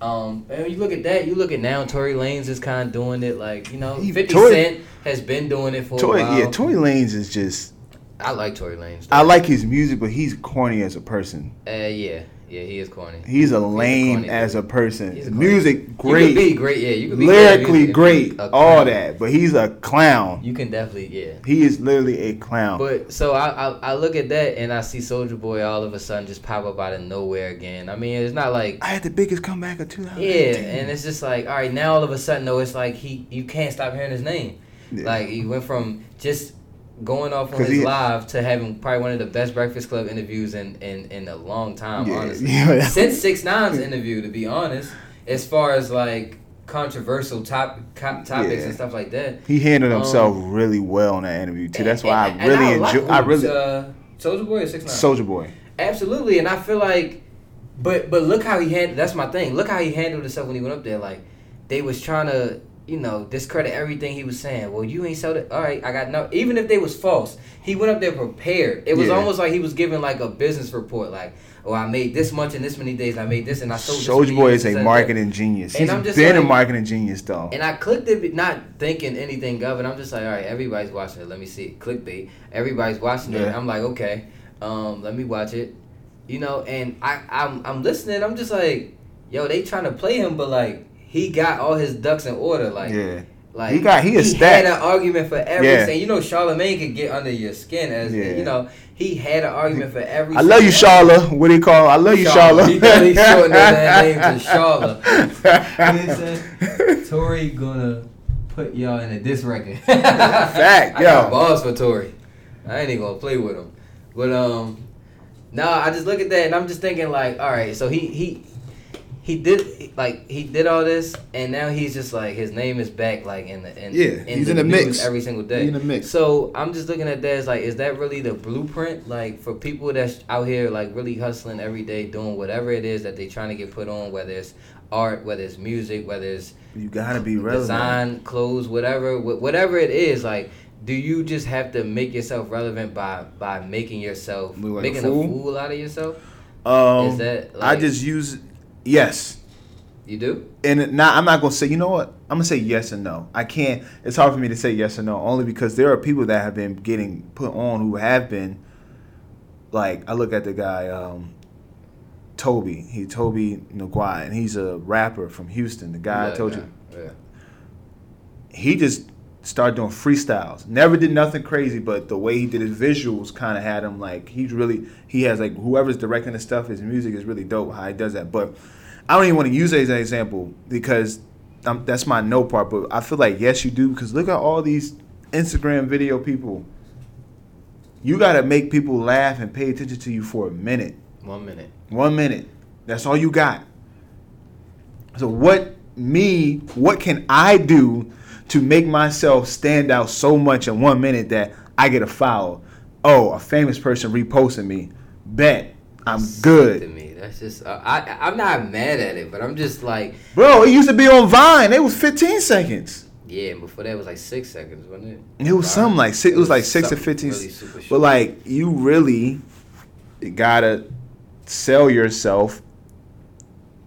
Um, and when you look at that, you look at now Tory Lanez is kind of doing it, like you know, Fifty Tory- Cent has been doing it for Tory, a while. yeah, Tory Lanez is just. I like Tory Lanez. I like his music, but he's corny as a person. Uh, yeah, yeah, he is corny. He's a He's a lame as a person. A Music You could great, be great, yeah. You could be lyrically great, all that. But he's a clown. You can definitely, yeah. He is literally a clown. But so I, I I look at that and I see Soulja Boy all of a sudden just pop up out of nowhere again. I mean, it's not like I had the biggest comeback of 2018. yeah, and it's just like all right now all of a sudden though it's like he you can't stop hearing his name. Yeah. Like he went from just going off on his he- live to having probably one of the best Breakfast Club interviews in in, in a long time. Yeah, honestly, yeah. since Six Nine's interview, to be honest, as far as like controversial top co- topics Yeah. and stuff like that. he handled Um, himself really well in that interview too. That's why And- I really like enjoy. I really uh, Soulja Boy or Six Nine. Soulja Boy. Absolutely, and I feel like, but but look how he handled. That's my thing. Look how he handled himself when he went up there. Like they was trying to, you know, discredit everything he was saying. Well, you ain't sold it. All right, I got no. Even if they was false, he went up there prepared. It was Yeah. almost like he was giving like a business report. Like, oh, I made this much in this many days. I made this, and I sold. Soulja Boy is a and that. marketing genius. And He's I'm just been a marketing genius though. And I clicked it, not thinking anything of it. I'm just like, all right, everybody's watching it. Let me see. it. Clickbait. Everybody's watching it. I'm like, okay, um, let me watch it. You know, and I, I'm, I'm listening. I'm just like, yo, they trying to play him, but like, he got all his ducks in order. Like, yeah. like He got- he is had stacked. an argument for every. Yeah. You know, Charlemagne could get under your skin as Yeah. you know. He had an argument for every. I love you, Charla. What do you call? I love you, Charla. He he shortened that name to Charla. He Tory gonna put y'all in a diss record. Fact, I got yo. balls for Tory. I ain't even gonna play with him. But um, no, I just look at that and I'm just thinking like, all right, so he he he did like he did all this and now he's just like his name is back like in the in, Yeah, he's in the mix. every single day. He in the mix. So I'm just looking at that as like, is that really the blueprint? Like for people that's out here like really hustling every day, doing whatever it is that they trying to get put on, whether it's art, whether it's music, whether it's You gotta be relevant. design, clothes, whatever, wh- whatever it is, like. Do you just have to make yourself relevant by by making yourself like a making fool? a fool out of yourself? Um, Is that, I just use yes, You do? and now I'm not gonna say. You know what? I'm gonna say yes and no. I can't. It's hard for me to say yes or no, only because there are people that have been getting put on who have been. Like I look at the guy, um, Tobe. He Tobe Nwigwe, and he's a rapper from Houston. The guy I told yeah, you. Yeah. he just started doing freestyles. Never did nothing crazy, but the way he did his visuals kind of had him like he's really he has like whoever's directing the stuff. His music is really dope how he does that. But I don't even want to use it as an example because um, that's my no part. But I feel like yes, you do because look at all these Instagram video people. You got to make people laugh and pay attention to you for a minute. One minute. One minute. That's all you got. So what me, what can I do to make myself stand out so much in one minute that I get a follow? Oh, a famous person reposting me. Bet I'm good. To me, that's just uh, I. I'm not mad at it, but I'm just like, Bro, it used to be on Vine. It was 15 seconds. yeah. and Before that it was like six seconds, wasn't it? It was something like six. It was like six to 15. really But like you really gotta sell yourself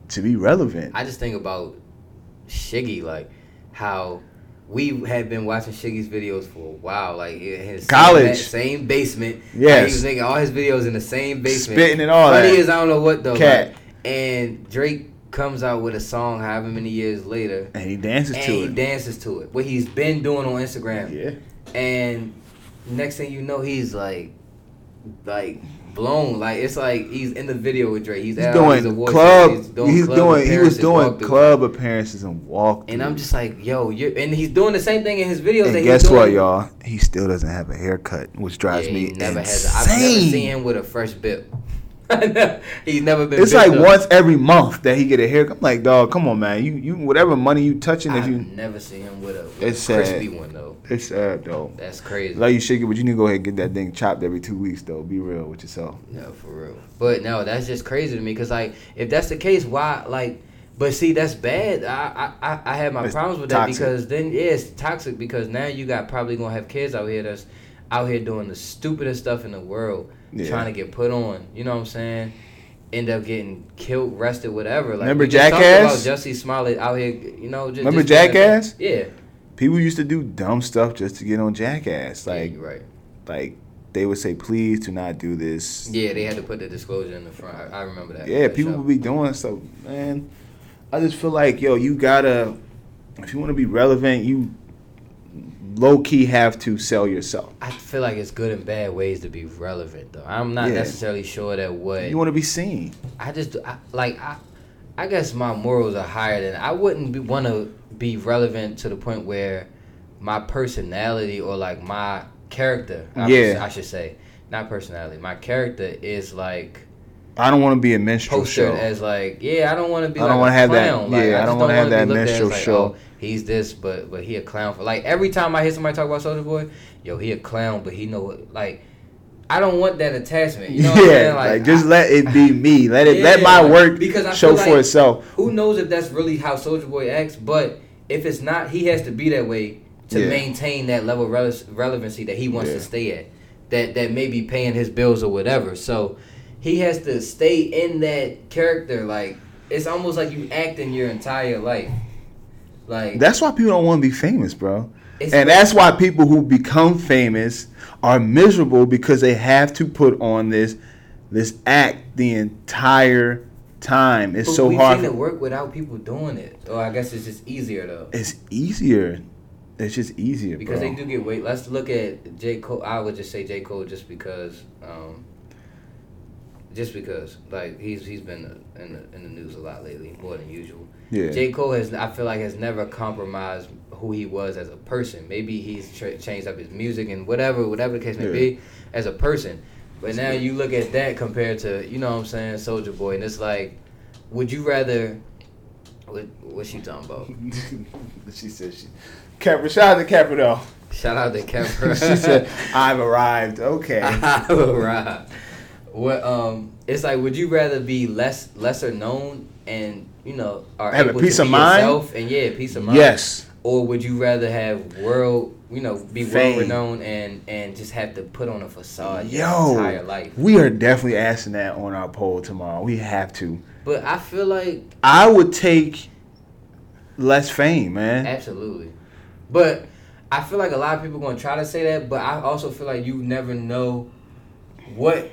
to be relevant. I just think about Shiggy, like how we had been watching Shiggy's videos for a while, like in his College. same, same basement. Yeah, he was making all his videos in the same basement. Spitting and all Funny that. as I don't know what though. Cat. like, and Drake comes out with a song however many years later, and he dances and to he it. He dances to it. What he's been doing on Instagram, yeah. and next thing you know, he's like, like blown. Like it's like he's in the video with Drake. He's, He's at all these doing award club. shows. He's doing. He was doing club appearances and walk. And I'm just like, yo, you and he's doing the same thing in his videos. And he's guess what, y'all? He still doesn't have a haircut, which drives Yeah, me never insane. has. I've never seen him with a fresh bip. he's never been. It's like up. once every month that he get a haircut. I'm like, dog, come on, man. You you whatever money you touching, if you, never see him with a, with It's a sad. crispy one though. it's sad though. That's crazy. Like you, shake it, but you need to go ahead and get that thing chopped every two weeks though. Be real with yourself. No, for real. But no, that's just crazy to me because like if that's the case, why like? But see, that's bad. I I, I- have my It's problems with that because then yeah, it's toxic because now you got probably gonna have kids out here that's out here doing the stupidest stuff in the world, Yeah. trying to get put on. You know what I'm saying? End up getting killed, arrested, whatever. Like, Remember we just talked Jackass? About Jussie Smollett out here, you know. Just, Remember just Jackass? Yeah. People used to do dumb stuff just to get on Jackass. Like you're right. like they would say, please do not do this. Yeah, they had to put the disclosure in the front. I, I remember that. Yeah, people show. would be doing stuff, man. I just feel like, yo, you gotta, if you want to be relevant, you low key have to sell yourself. I feel like it's good and bad ways to be relevant, though. I'm not Yeah. necessarily sure that what You want to be seen. I just I, like I, I guess my morals are higher than I wouldn't be, want to be relevant to the point where my personality or like my character, I, Yeah. should, I should say, not personality, my character is like I don't want to be a minstrel show. as like yeah, I don't want to be I don't a wanna have that- Like, yeah, I just don't wanna have that minstrel like, show. Oh, he's this, but but he a clown for like every time I hear somebody talk about Soulja Boy, yo, he a clown, but he know what like. I don't want that attachment. You know what I'm yeah, saying? like, just I- let it be me. Let it let my work because I show feel for itself. who knows if that's really how Soulja Boy acts, but if it's not, he has to be that way to Yeah. maintain that level of rele- relevancy that he wants Yeah. to stay at. That that may be paying his bills or whatever. So he has to stay in that character. Like it's almost like you acting your entire life. Like That's why people don't want to be famous, bro. And that's why people who become famous are miserable because they have to put on this this act the entire time. It's but so we've hard. seen it work without people doing it. Or I guess it's just easier though. It's easier. It's just easier, Because bro. they do get weight. Let's look at J. Cole. I would just say J. Cole just because, um, just because, like he's he's been in the, in the news a lot lately, more than usual. Yeah. J. Cole has, I feel like, has never compromised who he was as a person. Maybe he's tra- changed up his music and whatever, whatever the case may Yeah. be, as a person. But now you look at that compared to, you know what I'm saying, Soulja Boy, and it's like, would you rather? What what's she talking about? she said she. Capra, shout out to though. Shout out to Kevin. she said, "I've arrived." Okay. i arrived What um it's like would you rather be less lesser known and you know are Have a peace to of mind? yourself and yeah, peace of mind. yes. Or would you rather have world you know, be world renowned and and just have to put on a facade your Yo, entire life? we are definitely asking that on our poll tomorrow. We have to. But I feel like I would take less fame, man. absolutely. But I feel like a lot of people gonna try to say that, but I also feel like you never know what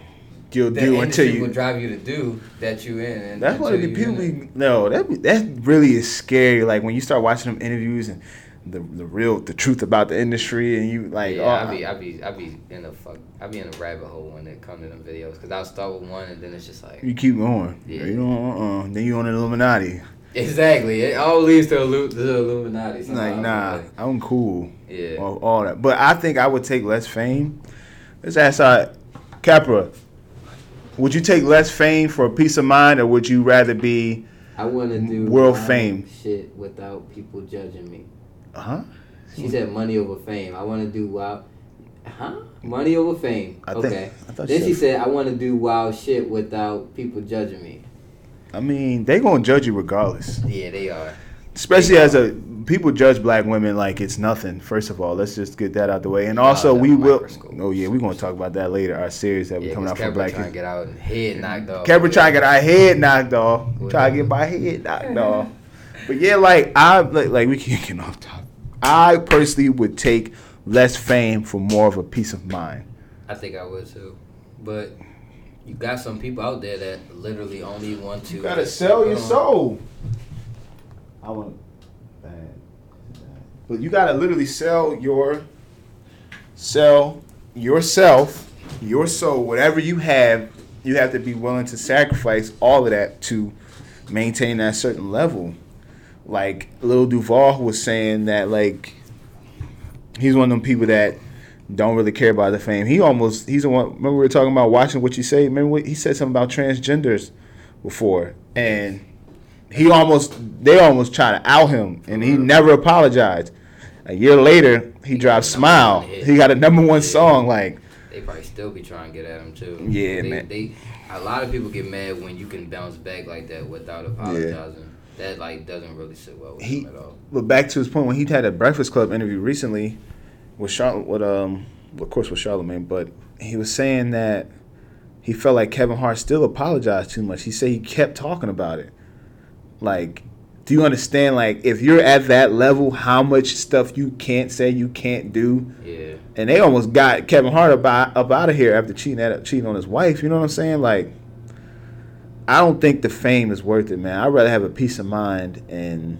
You'll the do until you. will drive you to do that you in. And That's what the people be. No, that be- that really is scary. Like when you start watching them interviews and the the real the truth about the industry, and you like, yeah, oh, I be, I be, I be in a fuck, I be in a rabbit hole when it comes to them videos because I'll start with one and then it's just like you keep going. Yeah. You know, uh, uh then you on the Illuminati. exactly. It all leads to, Illu- the Illuminati. Like, nah, like, I'm cool. yeah. All, all that, but I think I would take less fame. Let's ask uh, Capra. Would you take less fame for a peace of mind, or would you rather be? I want to do World fame. shit without people judging me. Uh huh? She said money over fame. I want to do wild. Huh? Money over fame. I think- okay. I then she she said- said, "I want to do wild shit without people judging me." I mean, they gonna judge you regardless. Yeah, they are. Especially as a people judge black women like it's nothing. First of all, let's just get that out the way. And also, that's we will. microscope. Oh yeah, we're gonna talk about that later. Our series that we Yeah, coming because out for Kevin black trying to get out and head knocked off. Kevin trying to get our head knocked off. Whatever. Trying to get my head knocked off. But yeah, like I like, like we can't get off topic. I personally would take less fame for more of a peace of mind. I think I would too, but You got some people out there that literally only want to. You gotta sell your Um, soul. I want bad. But you gotta literally sell your sell yourself, your soul, whatever you have, you have to be willing to sacrifice all of that to maintain that certain level. Like Lil Duval was saying that like he's one of them people that don't really care about the fame. He almost he's the one remember we were talking about watching what you say? Remember what, he said something about transgenders before and he almost they almost try to out him and he never apologized. A year later, he dropped Smile. He got a number one song like They probably still be trying to get at him too. Yeah, they, man. They a lot of people get mad when you can bounce back like that without apologizing. Yeah. That like doesn't really sit well with He- him at all. but back to his point when he had a Breakfast Club interview recently with Char- with um of course with Charlemagne, but he was saying that he felt like Kevin Hart still apologized too much. He said he kept talking about it. Like, do you understand? Like, if you're at that level, how much stuff you can't say, you can't do, Yeah. and they almost got Kevin Hart up, out- up out of here after cheating at, cheating on his wife. You know what I'm saying? Like, I don't think the fame is worth it, man. I'd rather have a peace of mind and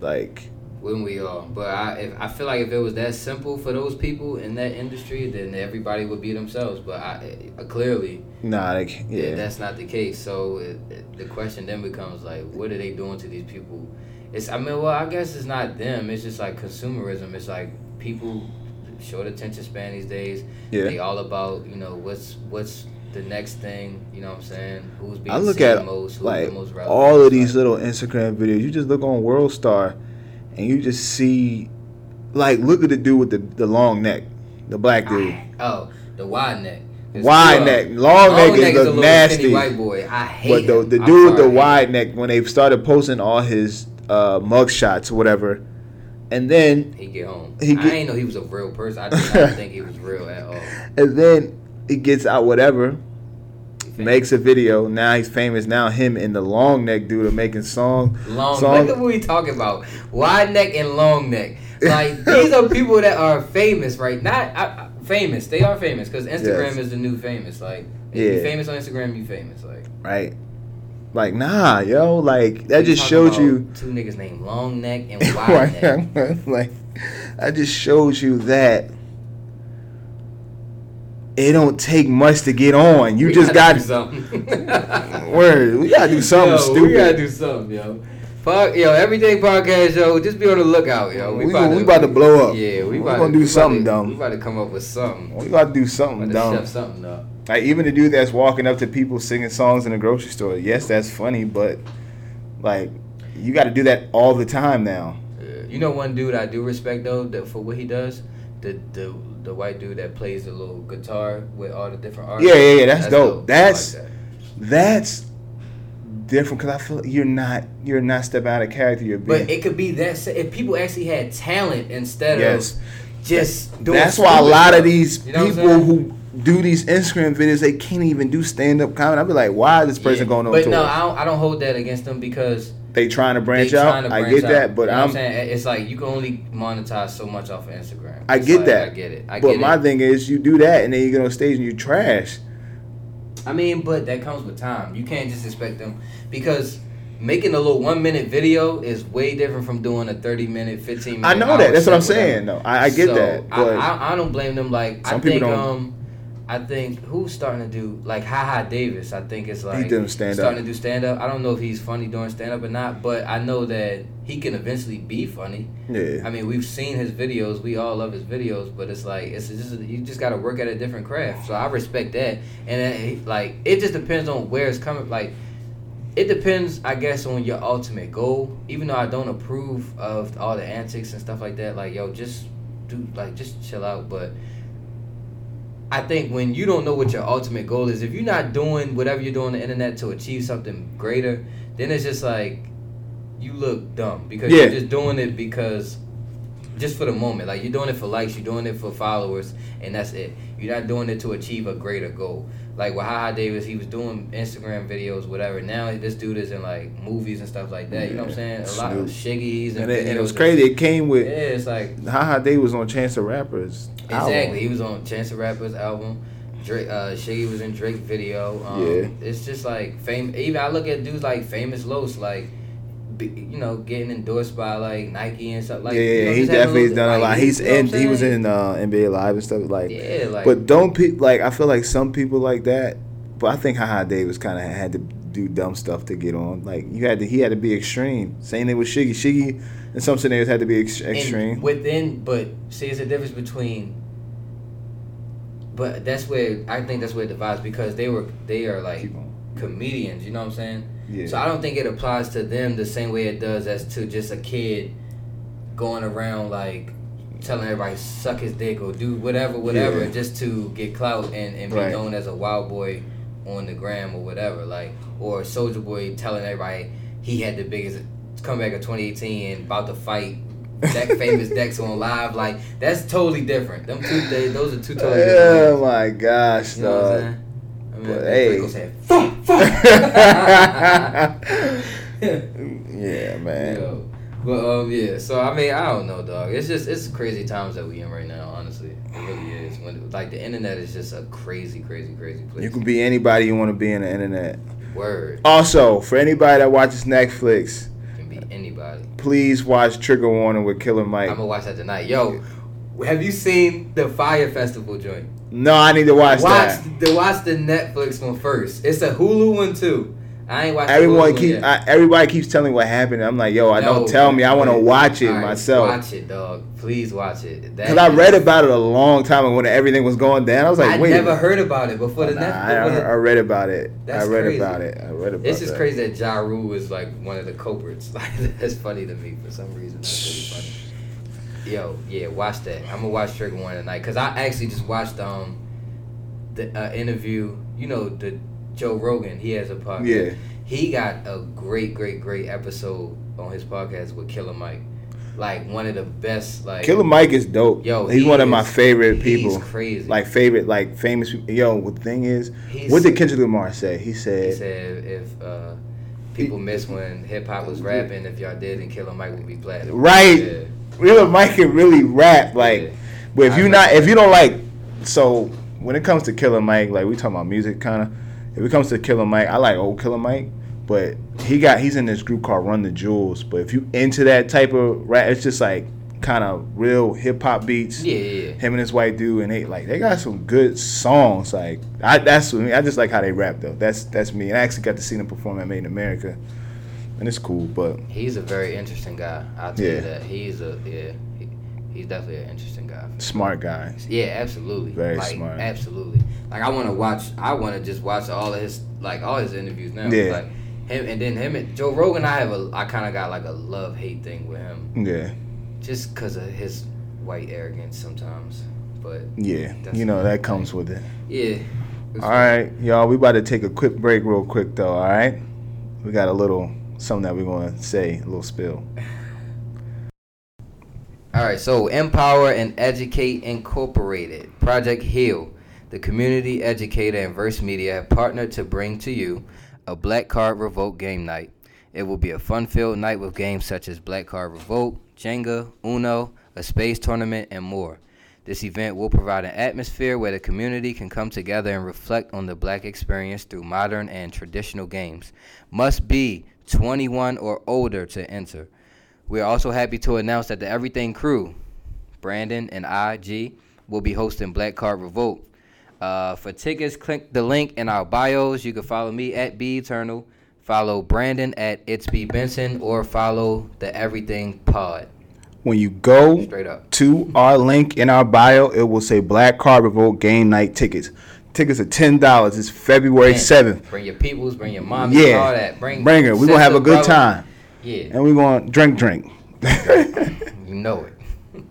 like When we all, but I if, I feel like if it was that simple for those people in that industry, then everybody would be themselves. But I, uh, clearly, nah, like yeah. yeah, that's not the case. So it, it, the question then becomes like, what are they doing to these people? It's I mean, well, I guess it's not them. It's just like consumerism. It's like people short attention span these days. yeah. They all about you know what's what's the next thing. You know what I'm saying? Who's being I look at most? Like the most relevant? all of these Like, little Instagram videos. You just look on World Star, and you just see, like, look at the dude with the, the long neck, the black dude, Oh, the wide neck. Wide neck, long, neck is is a nasty. white boy. I hate But the the dude with the wide neck, when they started posting all his uh, mug shots whatever, and then He get home. He I get- didn't know he was a real person. I did not think he was real at all. and then he gets out whatever, famous. makes a video. Now he's famous. Now him and the long neck dude are making song. long. song. Look at what we talking about. Wide neck and long neck. Like these are people that are famous, right? Not I, I- famous. They are famous because Instagram Yes. is the new famous. Like if Yeah. you famous on Instagram, you famous. Like Right. Like nah, yo, like that just showed you. two niggas named Long Neck and Wide Neck. like that just shows you that it don't take much to get on. You We just gotta do something. word. We gotta do something yo, stupid. We gotta do something, yo. Pod, yo, everyday podcast, yo. Just be on the lookout, yo. We gon- we about to blow up. Yeah, we We about gonna to, do we something about to, dumb. We about to come up with something. we gotta do something about to dumb. chef something up. Like even the dude that's walking up to people singing songs in the grocery store. Yes, that's funny, but like you got to do that all the time now. You know, one dude I do respect though that for what he does. The the the white dude that plays the little guitar with all the different artists. Yeah, yeah, yeah, that's dope. I That's- like that. That's different because I feel like you're not you're not stepping out of character. You're being But it could be that if people actually had talent instead yes. of just doing. That's why a lot of these You know people who do these Instagram videos they can't even do stand up comedy. I'd be like, why is this person Yeah. going on But tour? no, I don't, I don't hold that against them because they trying to branch they out. trying to I get out. that, but You know I'm. I'm saying it's like you can only monetize so much off of Instagram. I It's get like, that. I get it. I but get my it. thing is, you do that and then you get on stage and you trash. I mean, but that comes with time. You can't just expect them because making a little one minute video is way different from doing a thirty minute, fifteen minute. I know that. That's what I'm saying. No, I, I get So, that. I, But I, I don't blame them. Like I Some people think don't- um, I think who's starting to do like Haha Davis. I think it's like doing stand-up. starting to do stand up. I don't know if he's funny doing stand up or not, but I know that he can eventually be funny. yeah, I mean, we've seen his videos. We all love his videos, but it's like it's just you just got to work at a different craft. So I respect that, and then, like it just depends on where it's coming. Like it depends, I guess, on your ultimate goal. Even though I don't approve of all the antics and stuff like that, like yo, just do like just chill out. But I think when you don't know what your ultimate goal is, if you're not doing whatever you're doing on the internet to achieve something greater, then it's just like you look dumb because Yeah. you're just doing it because just for the moment. Like you're doing it for likes, you're doing it for followers, and that's it. You're not doing it to achieve a greater goal. Like with Haha Davis, he was doing Instagram videos, whatever. Now this dude is in like movies and stuff like that. You know what I'm saying? A lot of Shiggies and, and it, and it was crazy. It came with Yeah, it's like Haha Davis was on Chance the Rapper's. album. exactly. He was on Chance the Rapper's album. Drake, uh, Shiggy was in Drake video. Um, Yeah. It's just like fame. Even I look at dudes like famous Los, like, you know, getting endorsed by like Nike and stuff. Like, yeah, you yeah, know, he definitely little- done a lot. he- He's you know in. He was in uh, NBA Live and stuff like. Yeah, like. But don't people like? I feel like some people like that. But I think Haha Davis kind of had to do dumb stuff to get on. Like you had to, he had to be extreme. Same thing with Shiggy. Shiggy in some scenarios had to be ex- and extreme. within, but see, it's a difference between. But that's where I think that's where it divides because they were they are like comedians. You know what I'm saying? Yeah. So I don't think it applies to them the same way it does as to just a kid going around like telling everybody suck his dick or do whatever, whatever, Yeah. just to get clout and, and be Right. known as a wild boy on the gram or whatever. Like or Soulja Boy telling everybody he had the biggest comeback of 2018 and about to fight that famous Dex on live. Like that's totally different. Them two they, those are two totally different. Oh my gosh, You know I mean, But hey. Said, fuck, fuck. yeah, man. Yo. But um yeah, so I mean I don't know, dog. It's just it's crazy times that we in right now. Honestly, it really is. When like the internet is just a crazy, crazy, crazy place. You can be anybody you want to be in the internet. Word Also, for anybody that watches Netflix, can be anybody. please watch Trigger Warning with Killer Mike. I'm gonna watch that tonight. Yo, have you seen the Fyre Festival joint? No, I need to watch, watch that. the watch the Netflix one first. It's a Hulu one too. I ain't watched. Everyone keep. I, everybody keeps telling me what happened. I'm like, yo, I No, don't tell me. I want to watch it Alright, myself. Watch it, dog. Please watch it. Cause I read about it a long time ago when everything was going down. I was like, I wait. a never heard about it before the Nah, Netflix. I, I read about it. That's I read crazy. about it. I read about It's just that. crazy that Ja Rule is like one of the culprits. Like that's funny to me for some reason. That's really funny. Yo, yeah, watch that. I'm gonna watch Trigger One tonight because I actually just watched um the uh, interview. You know the Joe Rogan. He has a podcast. Yeah. He got a great, great, great episode on his podcast with Killer Mike. Like one of the best. Like Killer Mike is dope. Yo, he's he one of my is- favorite he's people. crazy. Like favorite, like famous. people. Yo, the thing is, He's- what did Kendrick Lamar say? He said. He said, said if uh, people miss when hip hop was rapping, if y'all did, then Killer Mike would be platinum. Right. Yeah. "Killer Mike can really rap." Like, Yeah. but if you not, if you don't like, so when it comes to Killer Mike, like we talking about music, kind of. If it comes to Killer Mike, I like old Killer Mike, but he got he's in this group called Run the Jewels. But if you into that type of rap, it's just like kind of real hip hop beats. Yeah, yeah, him and his white dude, and they like they got some good songs. Like I, that's what me. I just like how they rap though. That's that's me. And I actually got to see them perform at Made in America, and it's cool. But He's a very interesting guy. I'll tell Yeah. you that. He's a yeah. He, he's definitely an interesting guy. smart guy. Yeah, absolutely. Very like, smart. Absolutely. Like I want to watch. I want to just watch all of his like all his interviews now. Yeah. Like him and then him and Joe Rogan. I have a. I kind of got like a love hate thing with him, Yeah, just because of his white arrogance sometimes. But yeah. You know that comes with it. yeah. All right, y'all. We about to take a quick break, real quick though. All right. We got a little something that we're gonna say, a little spill. All right, so Empower and Educate Incorporated, Project Heal, the community educator and Verse Media have partnered to bring to you a Black Card Revolt game night. It will be a fun-filled night with games such as Black Card Revolt, Jenga, Uno, a space tournament, and more. This event will provide an atmosphere where the community can come together and reflect on the black experience through modern and traditional games. Must be 21 or older to enter. We are also happy to announce that the Everything crew, Brandon and I, G, will be hosting Black Card Revolt. Uh, for tickets, click the link in our bios. You can follow me at B Eternal, follow Brandon at It's B Benson, or follow the Everything Pod. When you go Straight up. to our link in our bio, it will say Black Card Revolt Game Night tickets. Tickets are ten dollars. It's February seventh. Bring your peoples, bring your mommy, Yeah, all that. Bring, bring her. We're gonna have a good brother. time, Yeah, and we're gonna drink, drink. you know it.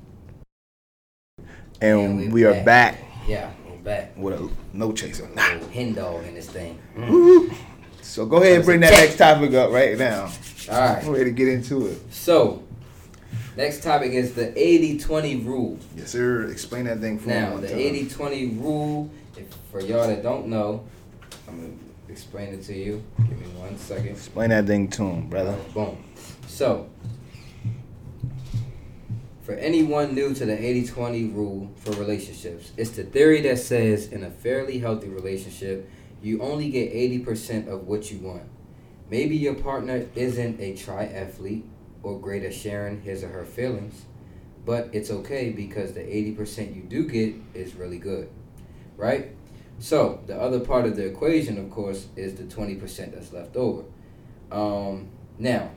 and we we are back. back Yeah, we're back. with a no chaser. Little hen dog in this thing. Mm. So go ahead and bring that next topic up right now. All right. I'm ready to get into it. So, next topic is the 80-20 rule. Yes, sir. Explain that thing for Now, me. the 80-20 rule, if, for y'all that don't know, I'm to explain it to you. Give me one second. Explain that thing to him, brother. Boom. So, For anyone new to the 80-20 rule for relationships, it's the theory that says in a fairly healthy relationship, you only get 80% of what you want. Maybe your partner isn't a triathlete or great at sharing his or her feelings, but it's okay because the 80% you do get is really good, right? So, the other part of the equation, of course, is the 20% that's left over. Um, now,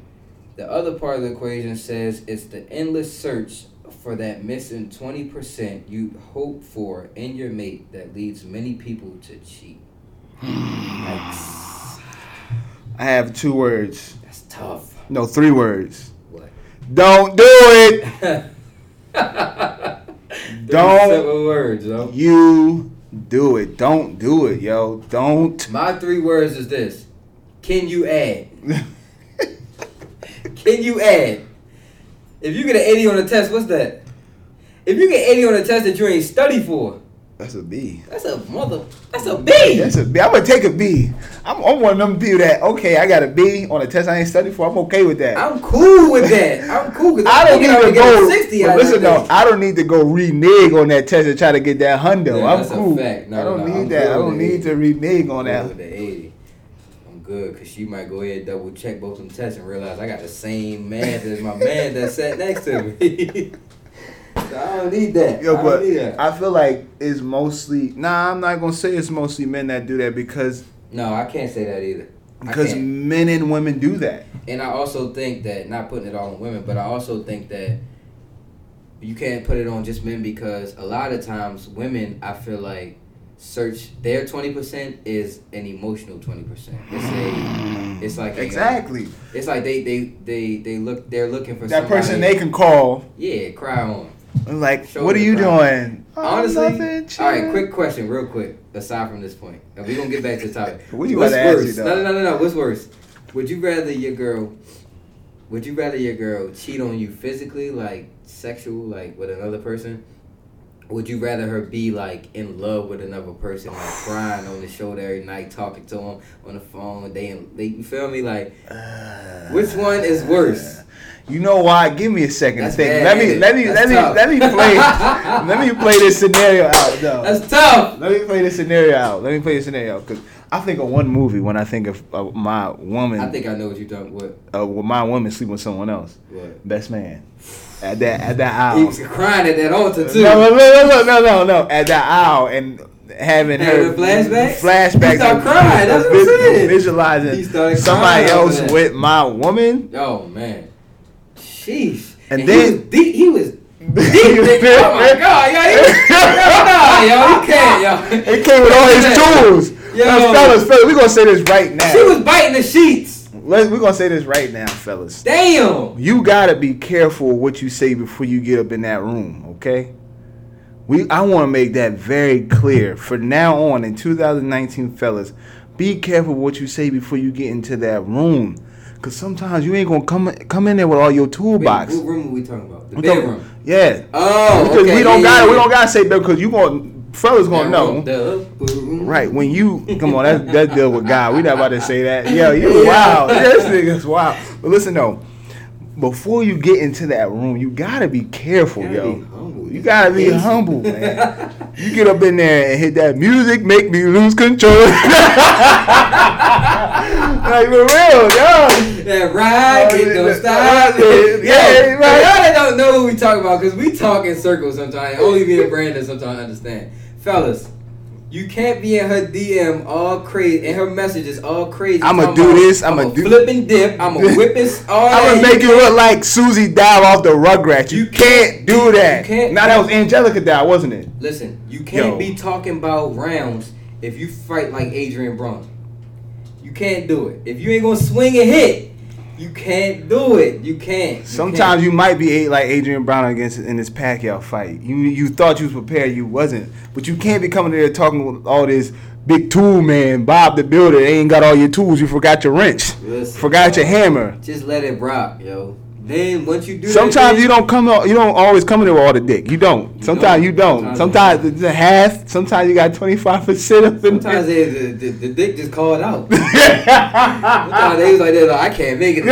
the other part of the equation says it's the endless search for that missing 20% you hope for in your mate that leads many people to cheat. Yikes. I have two words. That's tough. No, three words. What? Don't do it. Don't. Simple words, yo. you do it. Don't do it, yo. Don't. My three words is this. Can you add? Can you add? If you get an 80 on a test, what's that? If you get 80 on a test that you ain't study for, That's a B. that's a mother. That's a B. That's a B. I'm gonna take a B. I'm, I'm one of them people that okay, I got a B on a test I ain't studied for. I'm okay with that. I'm cool with that. I'm cool because I don't need to go. A 60 but out listen though, I don't need to go renege on that test and try to get that hundo. Yeah, I'm that's a cool. fact. No, I don't no, need I'm that. I don't need it. to renege on that. with the 80. I'm good because she might go ahead and double check both them tests and realize I got the same math as my man that sat next to me. so I don't need that. Yo, I but don't need that. I feel like it's mostly. Nah, I'm not gonna say it's mostly men that do that because no, I can't say that either. Because men and women do that. And I also think that not putting it all on women, but I also think that you can't put it on just men because a lot of times women, I feel like search their twenty percent is an emotional twenty percent. It's a, it's like a, exactly it's like they they they they look they're looking for that person they can call. yeah cry on. Like, Show what are you crowd. doing? Oh, Honestly, nothing, all right. Quick question, real quick. Aside from this point, and we gonna get back to the topic. What you What's about to ask worse? me, no, though? no, no, no, no. What's worse? Would you rather your girl? Would you rather your girl cheat on you physically, like sexual, like with another person? Would you rather her be like in love with another person, like crying on the shoulder every night, talking to him on the phone? They, they, you feel me? Like, which one is worse? You know why? Give me a second That's to think. Let me let me That's let me tough. let me play let me play this scenario out though. That's tough. Let me play this scenario out. Let me play this scenario out because I think of one movie when I think of uh, my woman. I think I know what you're talking. What? uh, my woman sleep with someone else. What? Best man. At that at that He aisle. was crying at that altar too. No, no, no, no, no, no, no. At that aisle and having her flashbacks? flashbacks. He start crying, that's what I'm saying. Visualizing somebody else with my woman. Oh man, sheesh. And he then- was deep. He was deep. oh my god, yo, he, yo, nah, yo, he can't, yo. It came with all his tools. Yo. Fellas, fellas, fellas, we gonna say this right now. She was biting the sheets. Let's, we're gonna say this right now, fellas. Damn. You gotta be careful what you say before you get up in that room, okay? We I wanna make that very clear. For now on in 2019, fellas, be careful what you say before you get into that room. Cause sometimes you ain't gonna come come in there with all your toolbox. Wait, what room are we talking about? The I'm talking- bedroom. Yeah. Oh, Because okay. we don't yeah, got yeah, we don't gotta say that because you going fellas gonna know. Bedroom. Right, when you come on, that's that deal with God. We not about to say that. Yo, you wow. This nigga's wow. But listen though, before you get into that room, you gotta be careful, Gotta yo. be humble. You gotta be humble, man. You get up in there and hit that music, make me lose control. Like for real, yo. That ride, oh, get yeah, no that- stop. yeah, Yo, yeah, for right. y'all that don't know who we talking about, because we talk in circles sometimes. Only me and Brandon sometimes understand. Fellas, you can't be in her DM all crazy, and her messages all crazy. I'ma talking do about, this, I'ma I'ma do- flip and dip, I'ma whip it, all I'm that. gonna make you look like Susie Dial off the Rugrats. You, You can't, can't- do that. you can't- Now that was Angelica Dial, wasn't it? Listen, you can't Yo. be talking about rounds if you fight like Adrien Broner. You can't do it. If you ain't gonna swing and hit, you can't do it. You can't. You Sometimes can't. you might be like Adrien Broner against in this Pacquiao fight. You you thought you was prepared, you wasn't. But you can't be coming there talking with all this big tool man, Bob the Builder. Ain't got all your tools. You forgot your wrench, Listen, forgot your hammer. Just let it rock, yo. Then once you do, that, Sometimes then- you don't come. out- You don't always come in there with all the dick. You don't. You Sometimes don't. you don't. Sometimes it's a half. Sometimes you got twenty five percent in Sometimes they, the, the, the dick just called out. Sometimes they was like, like, I can't make it.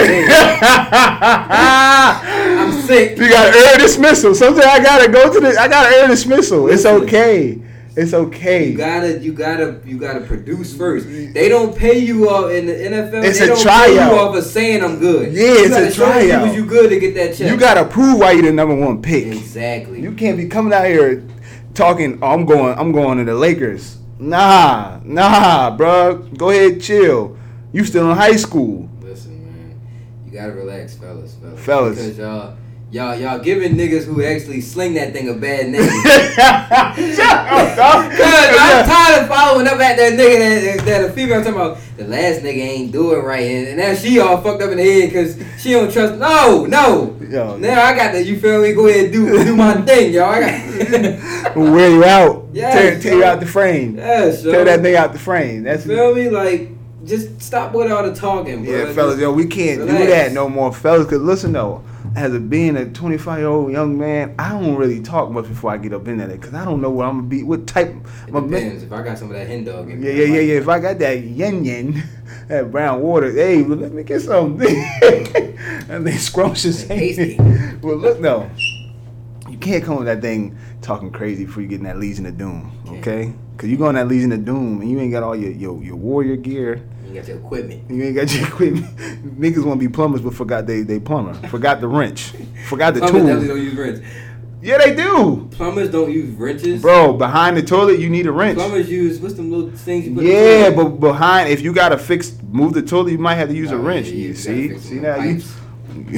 I'm sick. You got early dismissal. Sometimes I gotta go to the. I gotta early dismissal. It's okay. It's okay. You gotta, you gotta, you gotta produce mm-hmm. first. They don't pay you off in the NFL. It's they a don't pay tryout. you off of saying I'm good. Yeah, you it's a tryout. people You good to get that check. You gotta prove why you're the number one pick. exactly. You can't be coming out here talking. Oh, I'm going. I'm going to the Lakers. Nah, nah, bro. Go ahead, chill. You still in high school. Listen, man, you gotta relax, fellas, fellas. Fellas. because y'all, y'all, y'all giving niggas who actually sling that thing a bad name. Shut up, dog. Cause I'm tired of following up at that nigga that, that a female talking about the last nigga ain't doing right and, and now she all fucked up in the head because she don't trust. No, no. Yo. Now I got the you feel me? Go ahead and do do my thing, y'all. I got We'll wear you out. Yes, tear, tear you out the frame. yeah, so, Tear that thing out the frame. That's Feel me? Like just stop with all the talking, bro. yeah, fellas. Yo, we can't do that no more, fellas. Cause listen though, as a being a 25 year old young man, I don't really talk much before I get up in there, cause I don't know what I'm gonna be. What type? It my- depends. If I got some of that hen dog in Yeah, yeah, yeah, yeah. If I got that yen yen, that brown water, hey, well, let me get something. that thing scrumptious. Tasty. well, look, though, you can't come with that thing talking crazy before you get in that Legion of Doom, okay? Because you go in that Legion of Doom and you ain't got all your, your, your warrior gear. You ain't got your equipment. You ain't got your equipment. Niggas want to be plumbers, but forgot they they plumber. Forgot the wrench. Forgot the Plumbers tool. don't use wrenches. Yeah, they do, Plumbers don't use wrenches. bro. Behind the toilet, you need a wrench. Plumbers use what's them little things you put in the Yeah, but behind if you gotta fix move the toilet, you might have to use a wrench. yeah, you you see, see now you,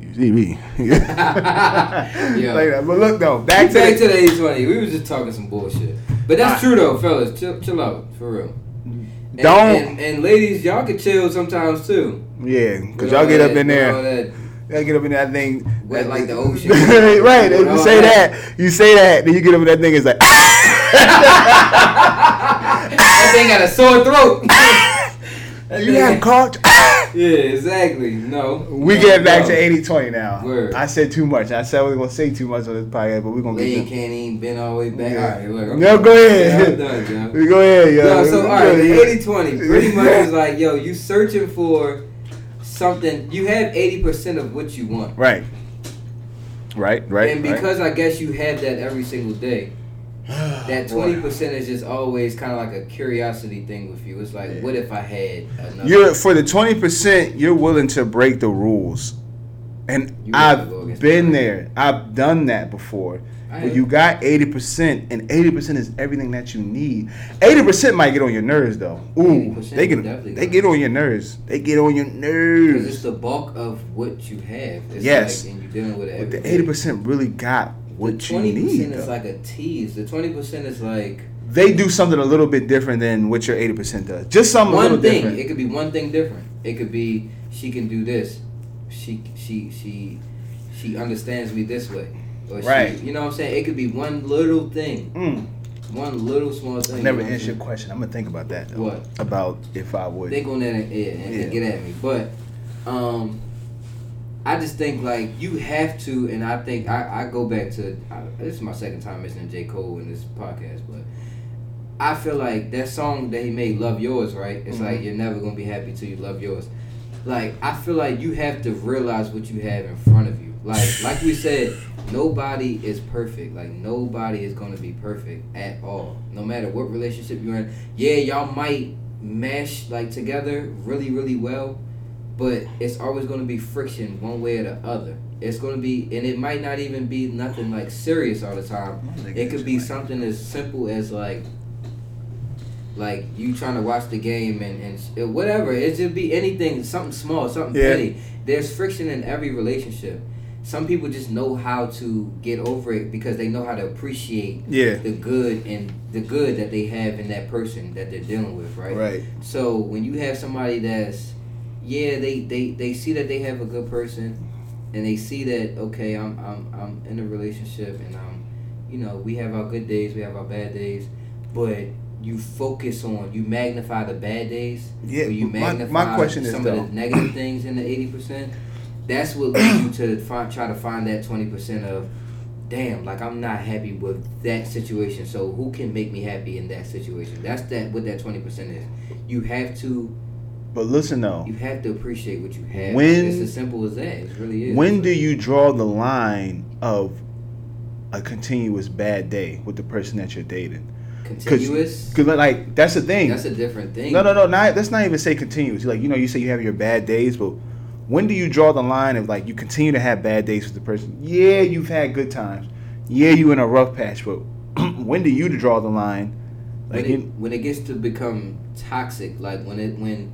you see me. Yeah. like that. But look though, back to, Back to the, the 80 20. We was just talking some bullshit. But that's true though, fellas. Chill, chill out, for real. And, Don't- And, and ladies, y'all can chill sometimes too. yeah, because y'all all get up in there, that- y'all get up in that thing, Wet that- like the ocean. right? With You say that. that. you say that, then you get up in that thing. It's like, that thing got a sore throat. You have caught. Yeah, exactly. No. We No, get back no. to 80-20 now. Word. I said too much. I said I wasn't gonna say too much on this podcast, but we're gonna Lane get. can't even bend all the way back. Yeah. All right, look. I'm No, go ahead. Yeah, I'm done, yo. Go ahead, yo. No, so all right, Yeah. the 80 20 pretty much is like, yo, you searching for something. You have 80% of what you want. Right. Right, right. and right. because I guess you have that every single day, that 20% is just always kind of like a curiosity thing with you. It's like, Yeah. what if I had another? You're for the twenty percent. You're willing to break the rules, and I've been the there. I've done that before. You got eighty percent, and eighty percent is everything that you need. Eighty percent might get on your nerves, though. Ooh, they get they get on your nerves. They get on your nerves. Because it's the bulk of what you have. It's Yes. Like, and you're dealing with it But the eighty percent really got what the you 20% need. is though. like a tease. The 20% is like they do something a little bit different than what your eighty percent does. Just something a one little thing. different. It could be one thing different. It could be she can do this. She she she she understands me this way. Or Right. She, you know what I'm saying? It could be one little thing. Mm. One little small thing. I you never know what your question. I'm gonna think about that. Though, What? about if I would? Think on that and, yeah, and, and Yeah. get at me. But um I just think like you have to, and I think I, I go back to I, this is my second time mentioning J Cole in this podcast, but I feel like that song that he made, "Love Yours," right? It's Mhm. like you're never gonna be happy till you love yours. Like I feel like you have to realize what you have in front of you. Like like we said, nobody is perfect. Like nobody is gonna be perfect at all. No matter what relationship you're in. Yeah, y'all might mesh like together really really well, but it's always gonna be friction one way or the other. It's gonna be, and it might not even be nothing like serious all the time. It could be something as simple as like, like you trying to watch the game and, and whatever. It just be anything, something small, something Yeah. petty. There's friction in every relationship. Some people just know how to get over it because they know how to appreciate Yeah. the good and the good that they have in that person that they're dealing with, right? Right. So when you have somebody that's, yeah, they, they, they see that they have a good person, and they see that okay, I'm I'm I'm in a relationship, and um, you know, we have our good days, we have our bad days, but you focus on you magnify the bad days, Yeah, or you my- magnify my question is, some though- of the negative things in the eighty percent. that's what leads you to find, try to find that twenty percent of, damn, like I'm not happy with that situation. So who can make me happy in that situation? That's that what that twenty percent is. You have to But listen though, you have to appreciate what you have. When- it's as simple as that. It really is. when do you draw the line of a continuous bad day with the person that you're dating? continuous? Because like that's the thing. That's a different thing. No, no, no. Not let's not even say continuous. Like you know, you say you have your bad days, but when do you draw the line of like you continue to have bad days with the person? Yeah, you've had good times. Yeah, you're in a rough patch, but when do you draw the line? Like when it, when it gets to become toxic, like when it when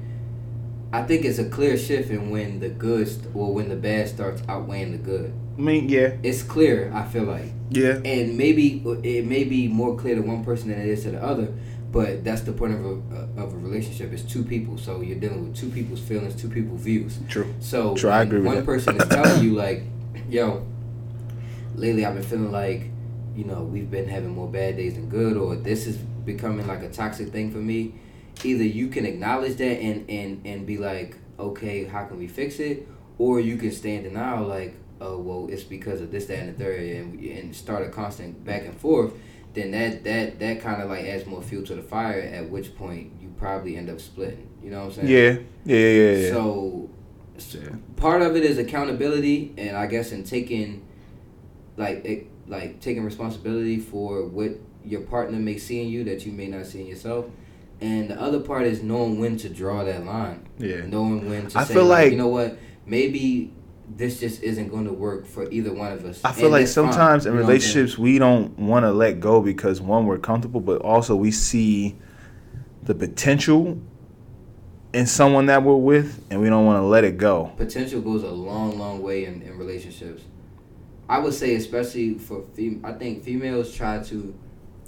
I think it's a clear shift in when the good st- or when the bad starts outweighing the good. I mean, yeah, It's clear. I feel like, yeah, and maybe it may be more clear to one person than it is to the other. But that's the point of a of a relationship. It's two people, so you're dealing with two people's feelings, two people's views. true. So True, I agree with one that. person is telling you like, "Yo, lately I've been feeling like, you know, we've been having more bad days than good, or this is becoming like a toxic thing for me." Either you can acknowledge that and and and be like, "Okay, how can we fix it?" Or you can stay in denial, like, "Oh, well, it's because of this, that, and the third, and and start a constant back and forth. Then that that that kind of like adds more fuel to the fire. At which point you probably end up splitting. You know what I'm saying? Yeah, yeah, yeah, yeah. So, Yeah. part of it is accountability, and I guess in taking, like, it, like taking responsibility for what your partner may see in you that you may not see in yourself, and the other part is knowing when to draw that line, yeah. knowing when to I say, feel like, like- you know what, maybe this just isn't going to work for either one of us. I feel and like that's fine, sometimes in you know what I'm saying? relationships we don't want to let go because one we're comfortable, but also we see the potential in someone that we're with, and we don't want to let it go. potential goes a long, long way in, in relationships. I would say, especially for fem- I think females try to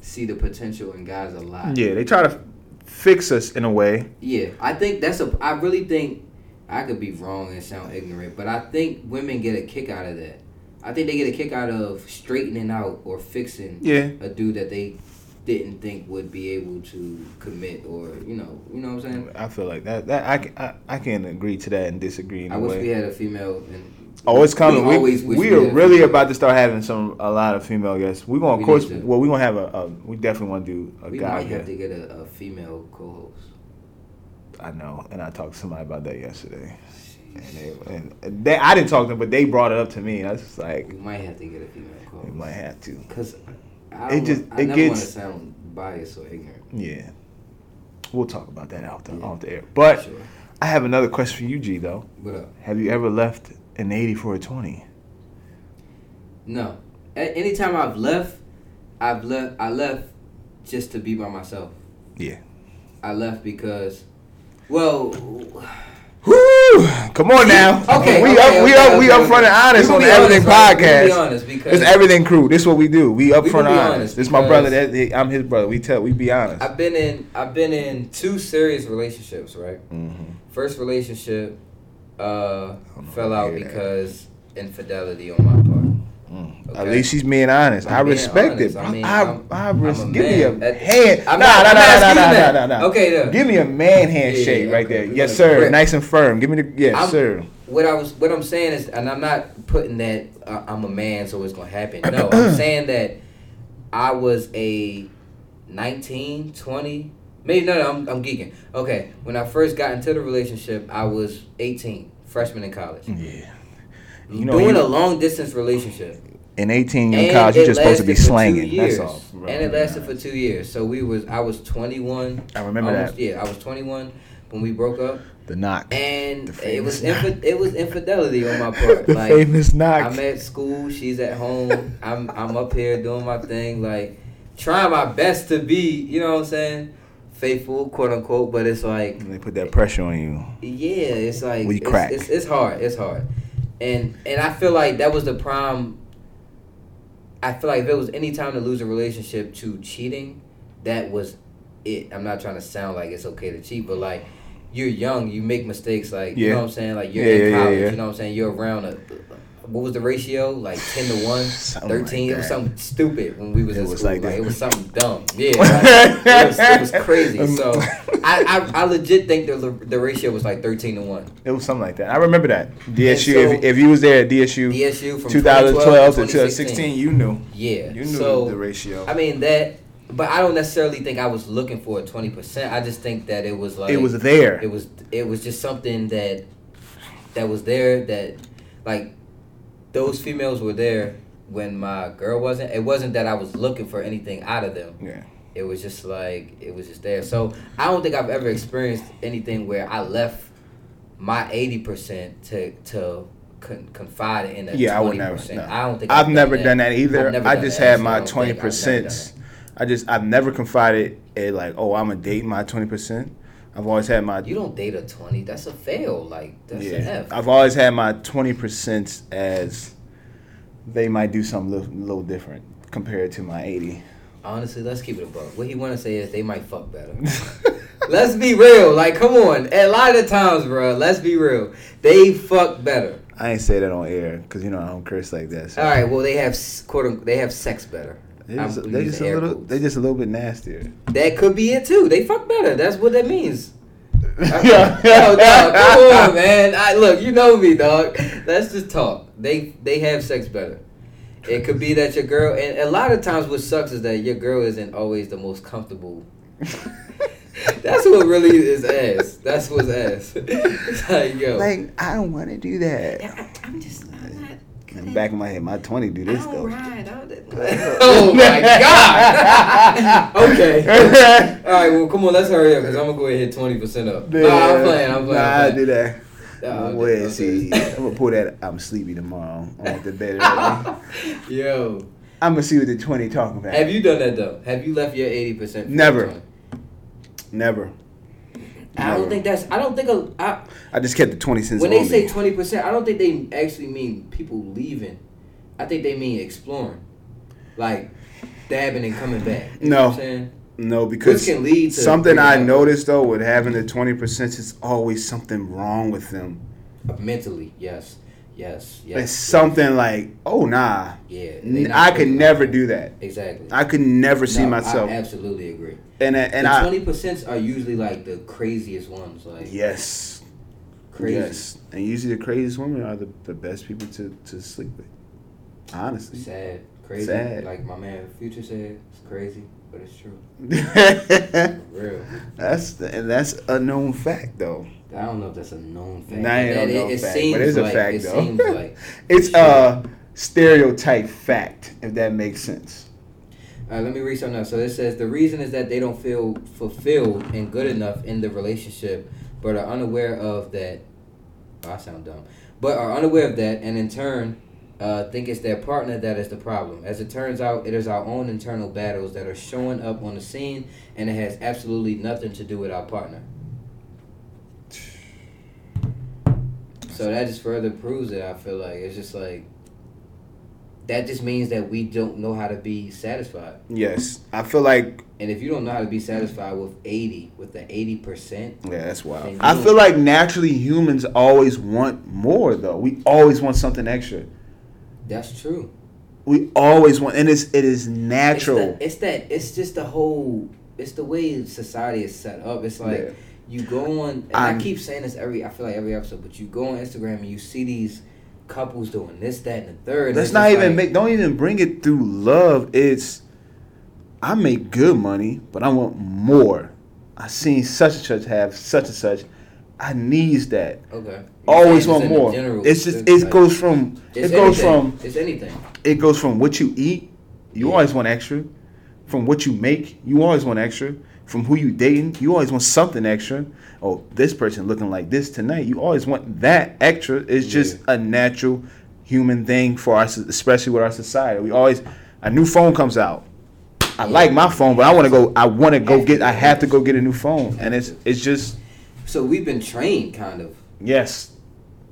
see the potential in guys a lot. Yeah, they try to fix us in a way. Yeah, I think that's a. I really think I could be wrong and sound ignorant, but I think women get a kick out of that. I think they get a kick out of straightening out or fixing Yeah, a dude that they didn't think would be able to commit or you know you know what I'm saying. I feel like that. That I can, I, I can agree to that and disagree in I a wish way. we had a female. And Oh, it's coming. We, always we, wish are really about to start having some a lot of female guests. We're gonna, of We course, to. well, we're gonna have a, a. We definitely want to do a We guy might have to get a, a female co-host. I know, and I talked to somebody about that yesterday, and, they, and they, I didn't talk to them, but they brought it up to me, and I was just like, We might have to get a female we co-host. We might have to. Cause I, It just- I it never want to gets- sound biased or ignorant. Yeah, we'll talk about that out the Yeah. off the air. But Sure. I have another question for you, G. Though, What up? have you ever left an eighty for a twenty? No. A- anytime I've left, I've left. I left just to be by myself. Yeah. I left because, well, Woo! Come on now. Okay, we okay, up, we okay, up, we okay, upfront and okay. honest on the Everything honest, right? We gonna Podcast. be honest because It's Everything Crew. This is what we do. We upfront gonna and honest. This my brother. That, I'm his brother. We tell. We be honest. I've been in. I've been in two serious relationships. Right. Mm-hmm. First relationship uh, fell out hear that. because infidelity on my part. Mm. At least she's being honest. I'm I respect honest. it. I mean, I, I'm- I, I'm res- give me a man. Hand. Nah, nah, not- nah, nah, nah, nah, nah, nah, nah. Okay, then. Give me a man handshake yeah, right okay, there. Yes, sir. grip. Nice and firm. Give me the yes, I'm- sir. what I was what I'm saying is, and I'm not putting that uh, I'm a man, so it's gonna happen. No, I'm saying that I was a 19, 20, maybe no, no, I'm, I'm geeking. Okay, when I first got into the relationship, I was 18, freshman in college, Yeah. You know, doing you- a long distance relationship. in 18 you're in college, you're just supposed to be lasted for two slanging. That's all. bro. And it lasted for two years. So we was I was 21. I remember almost- that. Yeah, I was 21 when we broke up, The knock. and The it was infi- it was infidelity on my part. the like famous knock. I'm at school, she's at home. I'm I'm up here doing my thing, like trying my best to be, you know what I'm saying, faithful, quote unquote. But it's like, they put that pressure on you. yeah, it's like We it's, crack. It's, it's hard. It's hard, and and I feel like that was the prime. I feel like if it was any time to lose a relationship to cheating, that was it. I'm not trying to sound like it's okay to cheat, but like you're young, you make mistakes. Like you know what I'm saying. Like you're Yeah, in yeah, yeah, college. yeah. You know what I'm saying. You're around a. What was the ratio? Like ten to one, Something like 13? It was something stupid when we was It in was school. like Like, it was something dumb. Yeah, like, it, was, it was crazy. Um, so I, I I legit think the the ratio was like thirteen to one. It was something like that. I remember that. DSU. so- if, if you was there at DSU, DSU from 2012 to 2016, 2016, you knew. Yeah. You knew so, the ratio. I mean that, but I don't necessarily think I was looking for a twenty percent. I just think that it was like it was there. It was it was just something that that was there that like those females were there when my girl wasn't. It wasn't that I was looking for anything out of them. yeah. It was just like it was just there. So I don't think I've ever experienced anything where I left my eighty percent to to con- confide in a Yeah, I would never. No. I don't think I've, never done that I've either. never I done just that, had my twenty I've done percent. I just I've never confided in like, oh, I'm gonna date my twenty percent. I've always had my You don't date a twenty. That's a fail. Like that's an F. I've always had my twenty percent as they might do something a little, little different compared to my eighty. Honestly, let's keep it a buck. What he want to say is they might fuck better. let's be real. Like, come on. A lot of times, bro. Let's be real. They fuck better. I ain't say that on air because you know I don't curse like that. So. All right. Well, they have quote. unquote, They have sex better. They I'm just, they just a little. quotes. They just a little bit nastier. That could be it too. They fuck better. That's what that means. Yeah. Yo, dog, come on, man. I look, you know me, dog. Let's just talk. They they have sex better. It could be that your girl, and a lot of times what sucks is that your girl isn't always the most comfortable. That's what really is ass. That's what's ass. Like yo, like I don't want to do that. I, am just I'm not. In the back of my head, my twenty do this though. Ride, oh my god. okay. All right. Well, come on. Let's hurry up because I'm gonna go ahead and hit twenty percent up. Nah, I'm playing. I'm playing. Nah, I'm I do that. Nah, Wait, okay. see, I'm gonna pull that. I'm sleepy tomorrow. I want the bed early. Yo, I'm gonna see what the twenty talking about. have you done that though? Have you left your eighty percent? Never. Never. I don't think that's. I don't think. A, I, I just kept the twenty cents. when they on say twenty percent, I don't think they actually mean people leaving. I think they mean exploring, like dabbing and coming back. You know No. what I'm saying? no, because Which can lead to something I up. noticed though with having the twenty percent is always something wrong with them. Mentally, yes, yes, yes. It's something like, oh nah, Yeah, they N- not I could never do that. Exactly. I could never see No, myself. I absolutely agree. and and, and the twenty percent are usually like the craziest ones. Like yes, crazy. yes, and usually the craziest women are the, the best people to, to sleep with. Honestly, Sad, crazy. Sad. Like my man Future said, it's crazy, but it's true. Real. that's the, and that's a known fact though. I don't know if that's a known fact. Nah, it That- ain't no known fact, seems but it's a like, fact it though. Seems like. it's Sure. a stereotype fact, if that makes sense. All right, let me read something else. So it says the reason is that they don't feel fulfilled and good enough in the relationship, but are unaware of that. Oh, I sound dumb. But are unaware of that, and in turn, uh, think it's their partner that is the problem. As it turns out, it is our own internal battles that are showing up on the scene, and it has absolutely nothing to do with our partner. So that just further proves it. I feel like it's just like that just means that we don't know how to be satisfied. Yes, I feel like And if you don't know how to be satisfied with eighty, with the eighty percent, yeah, that's wild. I feel like naturally humans always want more though. We always want something extra. That's true. We always want, and it's it is natural. It's, the, it's that. It's just the whole. It's the way society is set up. It's like Yeah. you go on. And i keep saying this every. I feel like every episode, but you go on Instagram and you see these couples doing this, that, and the third. Let's not even like- make. Don't even bring it through love. It's I make good money, but I want more. I seen such and such have such and such. I needs that. Okay. Always want saying just in more. general, it's just it like- goes from it goes anything. from It's anything. it goes from what you eat. You Yeah. always want extra. From what you make, you always want extra. From who you dating, you always want something extra. Oh, this person looking like this tonight. You always want that extra. It's just a natural human thing for us, especially with our society. We always a new phone comes out. I Yeah. like my phone, but I want to go. I want to go get. I have to go get a new phone, and it's it's just So we've been trained, kind of yes.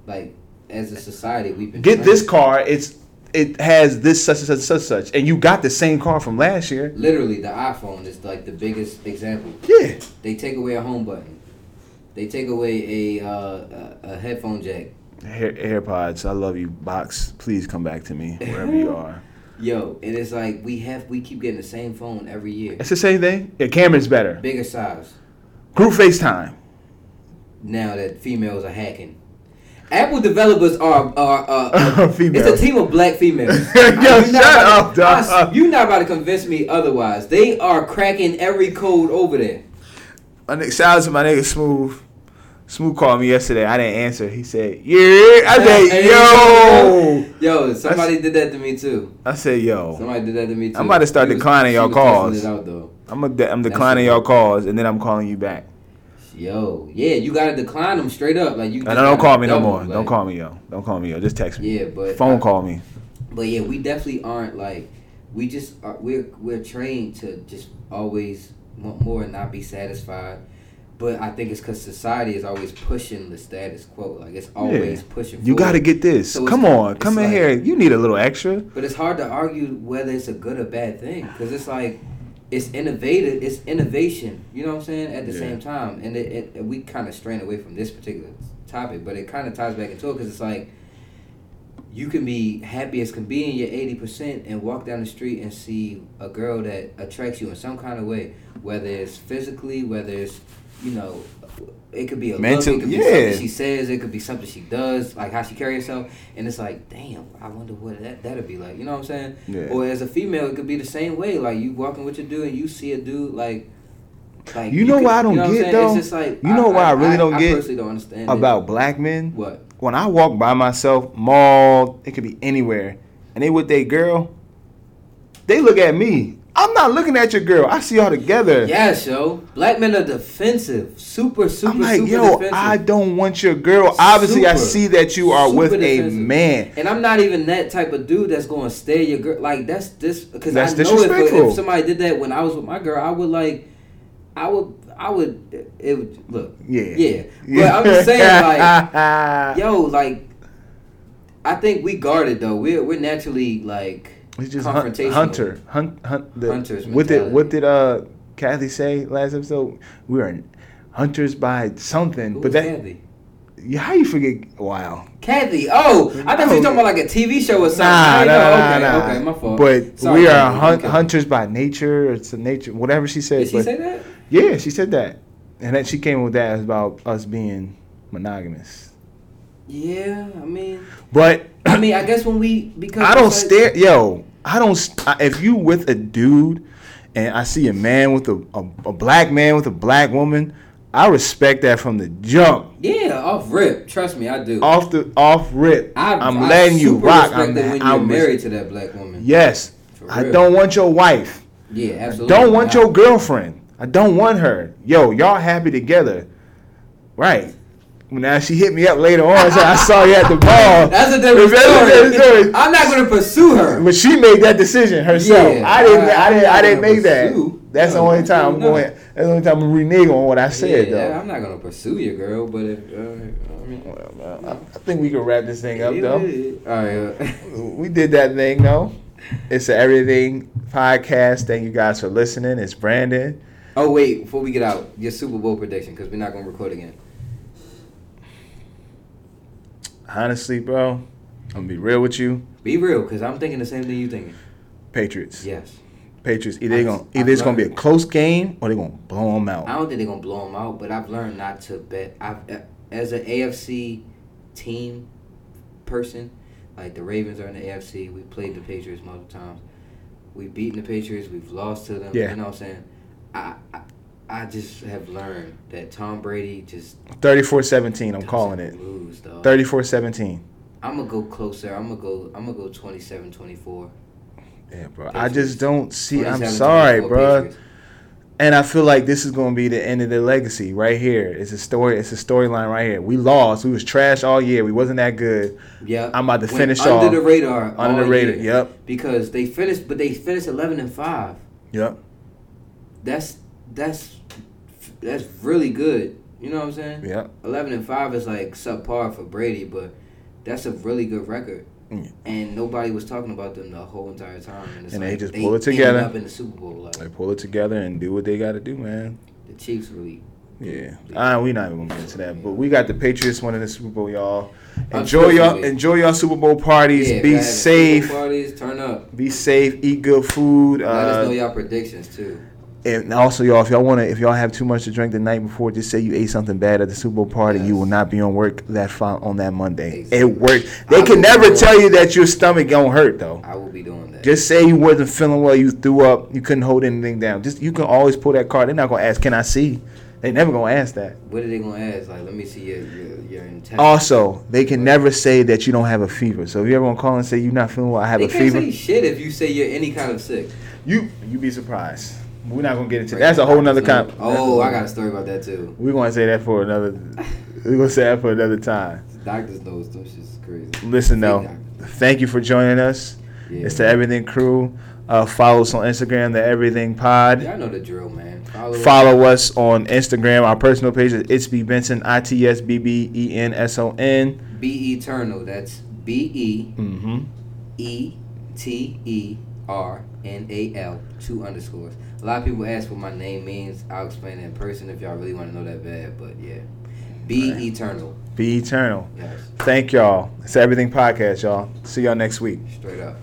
Like as a society, we've been Get trained. this car. It's it has this such and such such such, and you got the same car from last year. Literally, the iPhone is like the biggest example. Yeah. They take away a home button. They take away a uh, a, a headphone jack. Air, AirPods, I love you. Box, please come back to me wherever you are. Yo, and it's like we have we keep getting the same phone every year, It's the same thing. Yeah, camera's better. bigger size. Group FaceTime. now that females are hacking. Apple developers are are uh, Females. It's a team of black females. Yo, shut up, to- dog. You're not about to convince me otherwise. They are cracking every code over there. My nigga, shout out to my nigga Smooth. Smooth called me yesterday. I didn't answer. He said, "Yeah." I said, Hey, "Yo." Yo, somebody did that to me too. I said, "Yo." Somebody did that to me too. I'm about to start was- declining she y'all calls. out. I'm a de- I'm declining y'all calls, and then I'm calling you back. Yo, yeah, you gotta decline them straight up. Like you. And don't call me no more. like- Don't call me, yo. Don't call me, yo. Just text me. Yeah, but Phone I- call me. But yeah, we definitely aren't like we just are, we're we're trained to just always want more and not be satisfied. But I think it's because society is always pushing the status quo. Like it's always pushing. You got to get this. So Come on, come in like- here. You need a little extra. But it's hard to argue whether it's a good or bad thing because it's like it's innovative. It's innovation. You know what I'm saying? At the Yeah. same time, and it, it we kind of strain away from this particular topic, but it kind of ties back into it because it's like you can be happy as can be in your eighty percent and walk down the street and see a girl that attracts you in some kind of way, whether it's physically, whether it's you know. It could be a Mental- look, it could be yeah. something she says, it could be something she does, like how she carries herself, and it's like, damn, I wonder what that that'd be like. You know what I'm saying? Yeah. Or as a female, it could be the same way. Like you walking with your dude, and you see a dude like, like You know could- what I don't know get, though? It's just like You know what I really don't get personally don't understand it. About black men, what? when I walk by myself, mall, it could be anywhere, and they with their girl, they look at me. I'm not looking at your girl. I see y'all together. Yes, yo. Black men are defensive, super, super, I'm like, super yo, defensive. I don't want your girl. Obviously, I see that you are with super a man. And I'm not even that type of dude that's going to stay your girl. Like that's this because I know if, if somebody did that when I was with my girl, I would like, I would, I would. It would look. Yeah. Yeah. But I'm just saying, like, like, yo, like, I think we guarded though. We're we're naturally like It's just hun- hunter, hunt, hunt. The, Hunter's what did what did uh Kathy say last episode? We are hunters by something, Who but that Kathy? yeah, how you forget? Wow. Kathy. Oh, I thought you were talking about like a TV show or something. Nah, nah, nah, okay, nah. okay, my fault. But Sorry, we are hun- hunters by nature. It's a nature, whatever she said. Did she but say that? yeah, she said that, and then she came with that about us being monogamous. Yeah, I mean, But I mean, I guess when we because I don't stare. Yo, I don't. I- If you with a dude, and I see a man with a, a a black man with a black woman, I respect that from the jump, Yeah, off rip. Trust me, I do. off the off rip. I, I'm I letting you rock. I'm, when you're I'm married to that black woman. Yes, I don't want your wife. Yeah, absolutely. Don't want I- your girlfriend. I don't want her. Yo, y'all happy together, right? Now she hit me up later on. and said, I saw you at the ball. That's a different That's a different story. story. I'm not gonna pursue her. But she made that decision herself. Yeah, I didn't. I- I, didn't. I didn't make that. pursue. That's the only time I'm no. going. That's the only time I'm reneging on what I said, yeah, though. I'm not gonna pursue your girl, but if uh, I mean, Well, I, I think we can wrap this thing up, though. yeah, yeah. All right. uh, We did that thing, though. It's everything podcast. Thank you guys for listening. It's Brandon. oh wait, before we get out, your Super Bowl prediction because we're not gonna record again. Honestly, bro, I'm gonna be real with you. Be real, because I'm thinking the same thing you thinking. Patriots. Yes. Patriots. Either I- gonna either it's gonna be a close game or they're gonna blow them out. I don't think they're gonna blow them out, but I've learned not to bet. I've as an AFC team person, like the Ravens are in the AFC. We played the Patriots multiple times. We've beaten the Patriots. We've lost to them. Yeah. You know what I'm saying? I, I I just have learned that Tom Brady just 34-17. I'm calling it. doesn't Lose, dog. 34-17. I'm gonna go closer. I'm gonna go. I'm gonna go 27-24. Yeah, bro. I just don't see. I'm sorry, bro. Patriots. And I feel like this is gonna be the end of the legacy right here. It's a story. It's a storyline right here. We lost. We was trash all year. We wasn't that good. Yeah, I'm about to Went finish under off the radar. under the radar. year. Yep. Because they finished, but they finished eleven and five. Yep. That's that's that's really good. You know what I'm saying? Yeah. Eleven and five is like subpar for Brady, but that's a really good record. Mm. And nobody was talking about them the whole entire time. And, And they just pull it together. Up in the Super Bowl, like They pull it together and do what they got to do, man. the Chiefs really. Yeah. Uh, we not even gonna get into that, but we got the Patriots winning the Super Bowl, y'all. Enjoy y'all. Enjoy y'all Super Bowl parties. Yeah, Be guys, safe. Parties, turn up. Be safe. Eat good food. Let us know Uh, y'all predictions too. And also, y'all, if y'all want to, if y'all have too much to drink the night before, just say you ate something bad at the Super Bowl party. You will not be on work that fo- on that Monday. Exactly. It works. I They can never tell you that your stomach don't hurt though. I will be doing that. Just say you wasn't feeling well, you threw up, you couldn't hold anything down. Just you can always pull that card. They're not gonna ask, "Can I see?" They never gonna ask that. what are they gonna ask? Like, let me see your your, your intestines. Also, they can never say that you don't have a fever. So if you ever gonna call and say you're not feeling well, I have they a can't fever, say shit if you say you're any kind of sick. you you be surprised. We're not gonna get into that's a whole nother con. Oh, I got a story about that too. We're gonna say that for another. We're gonna say that for another time. Doctors knows them shit's crazy. Listen though, thank you for joining us. Yeah. It's the Everything Crew. Uh, follow us on Instagram, the Everything Pod. Y'all know the drill, man. Follow. Follow us on Instagram. Our personal page is It's B Benson, I T S B B E N S O N. Be eternal. That's B E Mm-hmm. E T E R N A L two underscores. A lot of people ask what my name means. I'll explain it in person if y'all really want to know that bad. But yeah, be Right. eternal. Be eternal. Yes, Thank y'all. It's Everything Podcast, y'all. See y'all next week. straight up.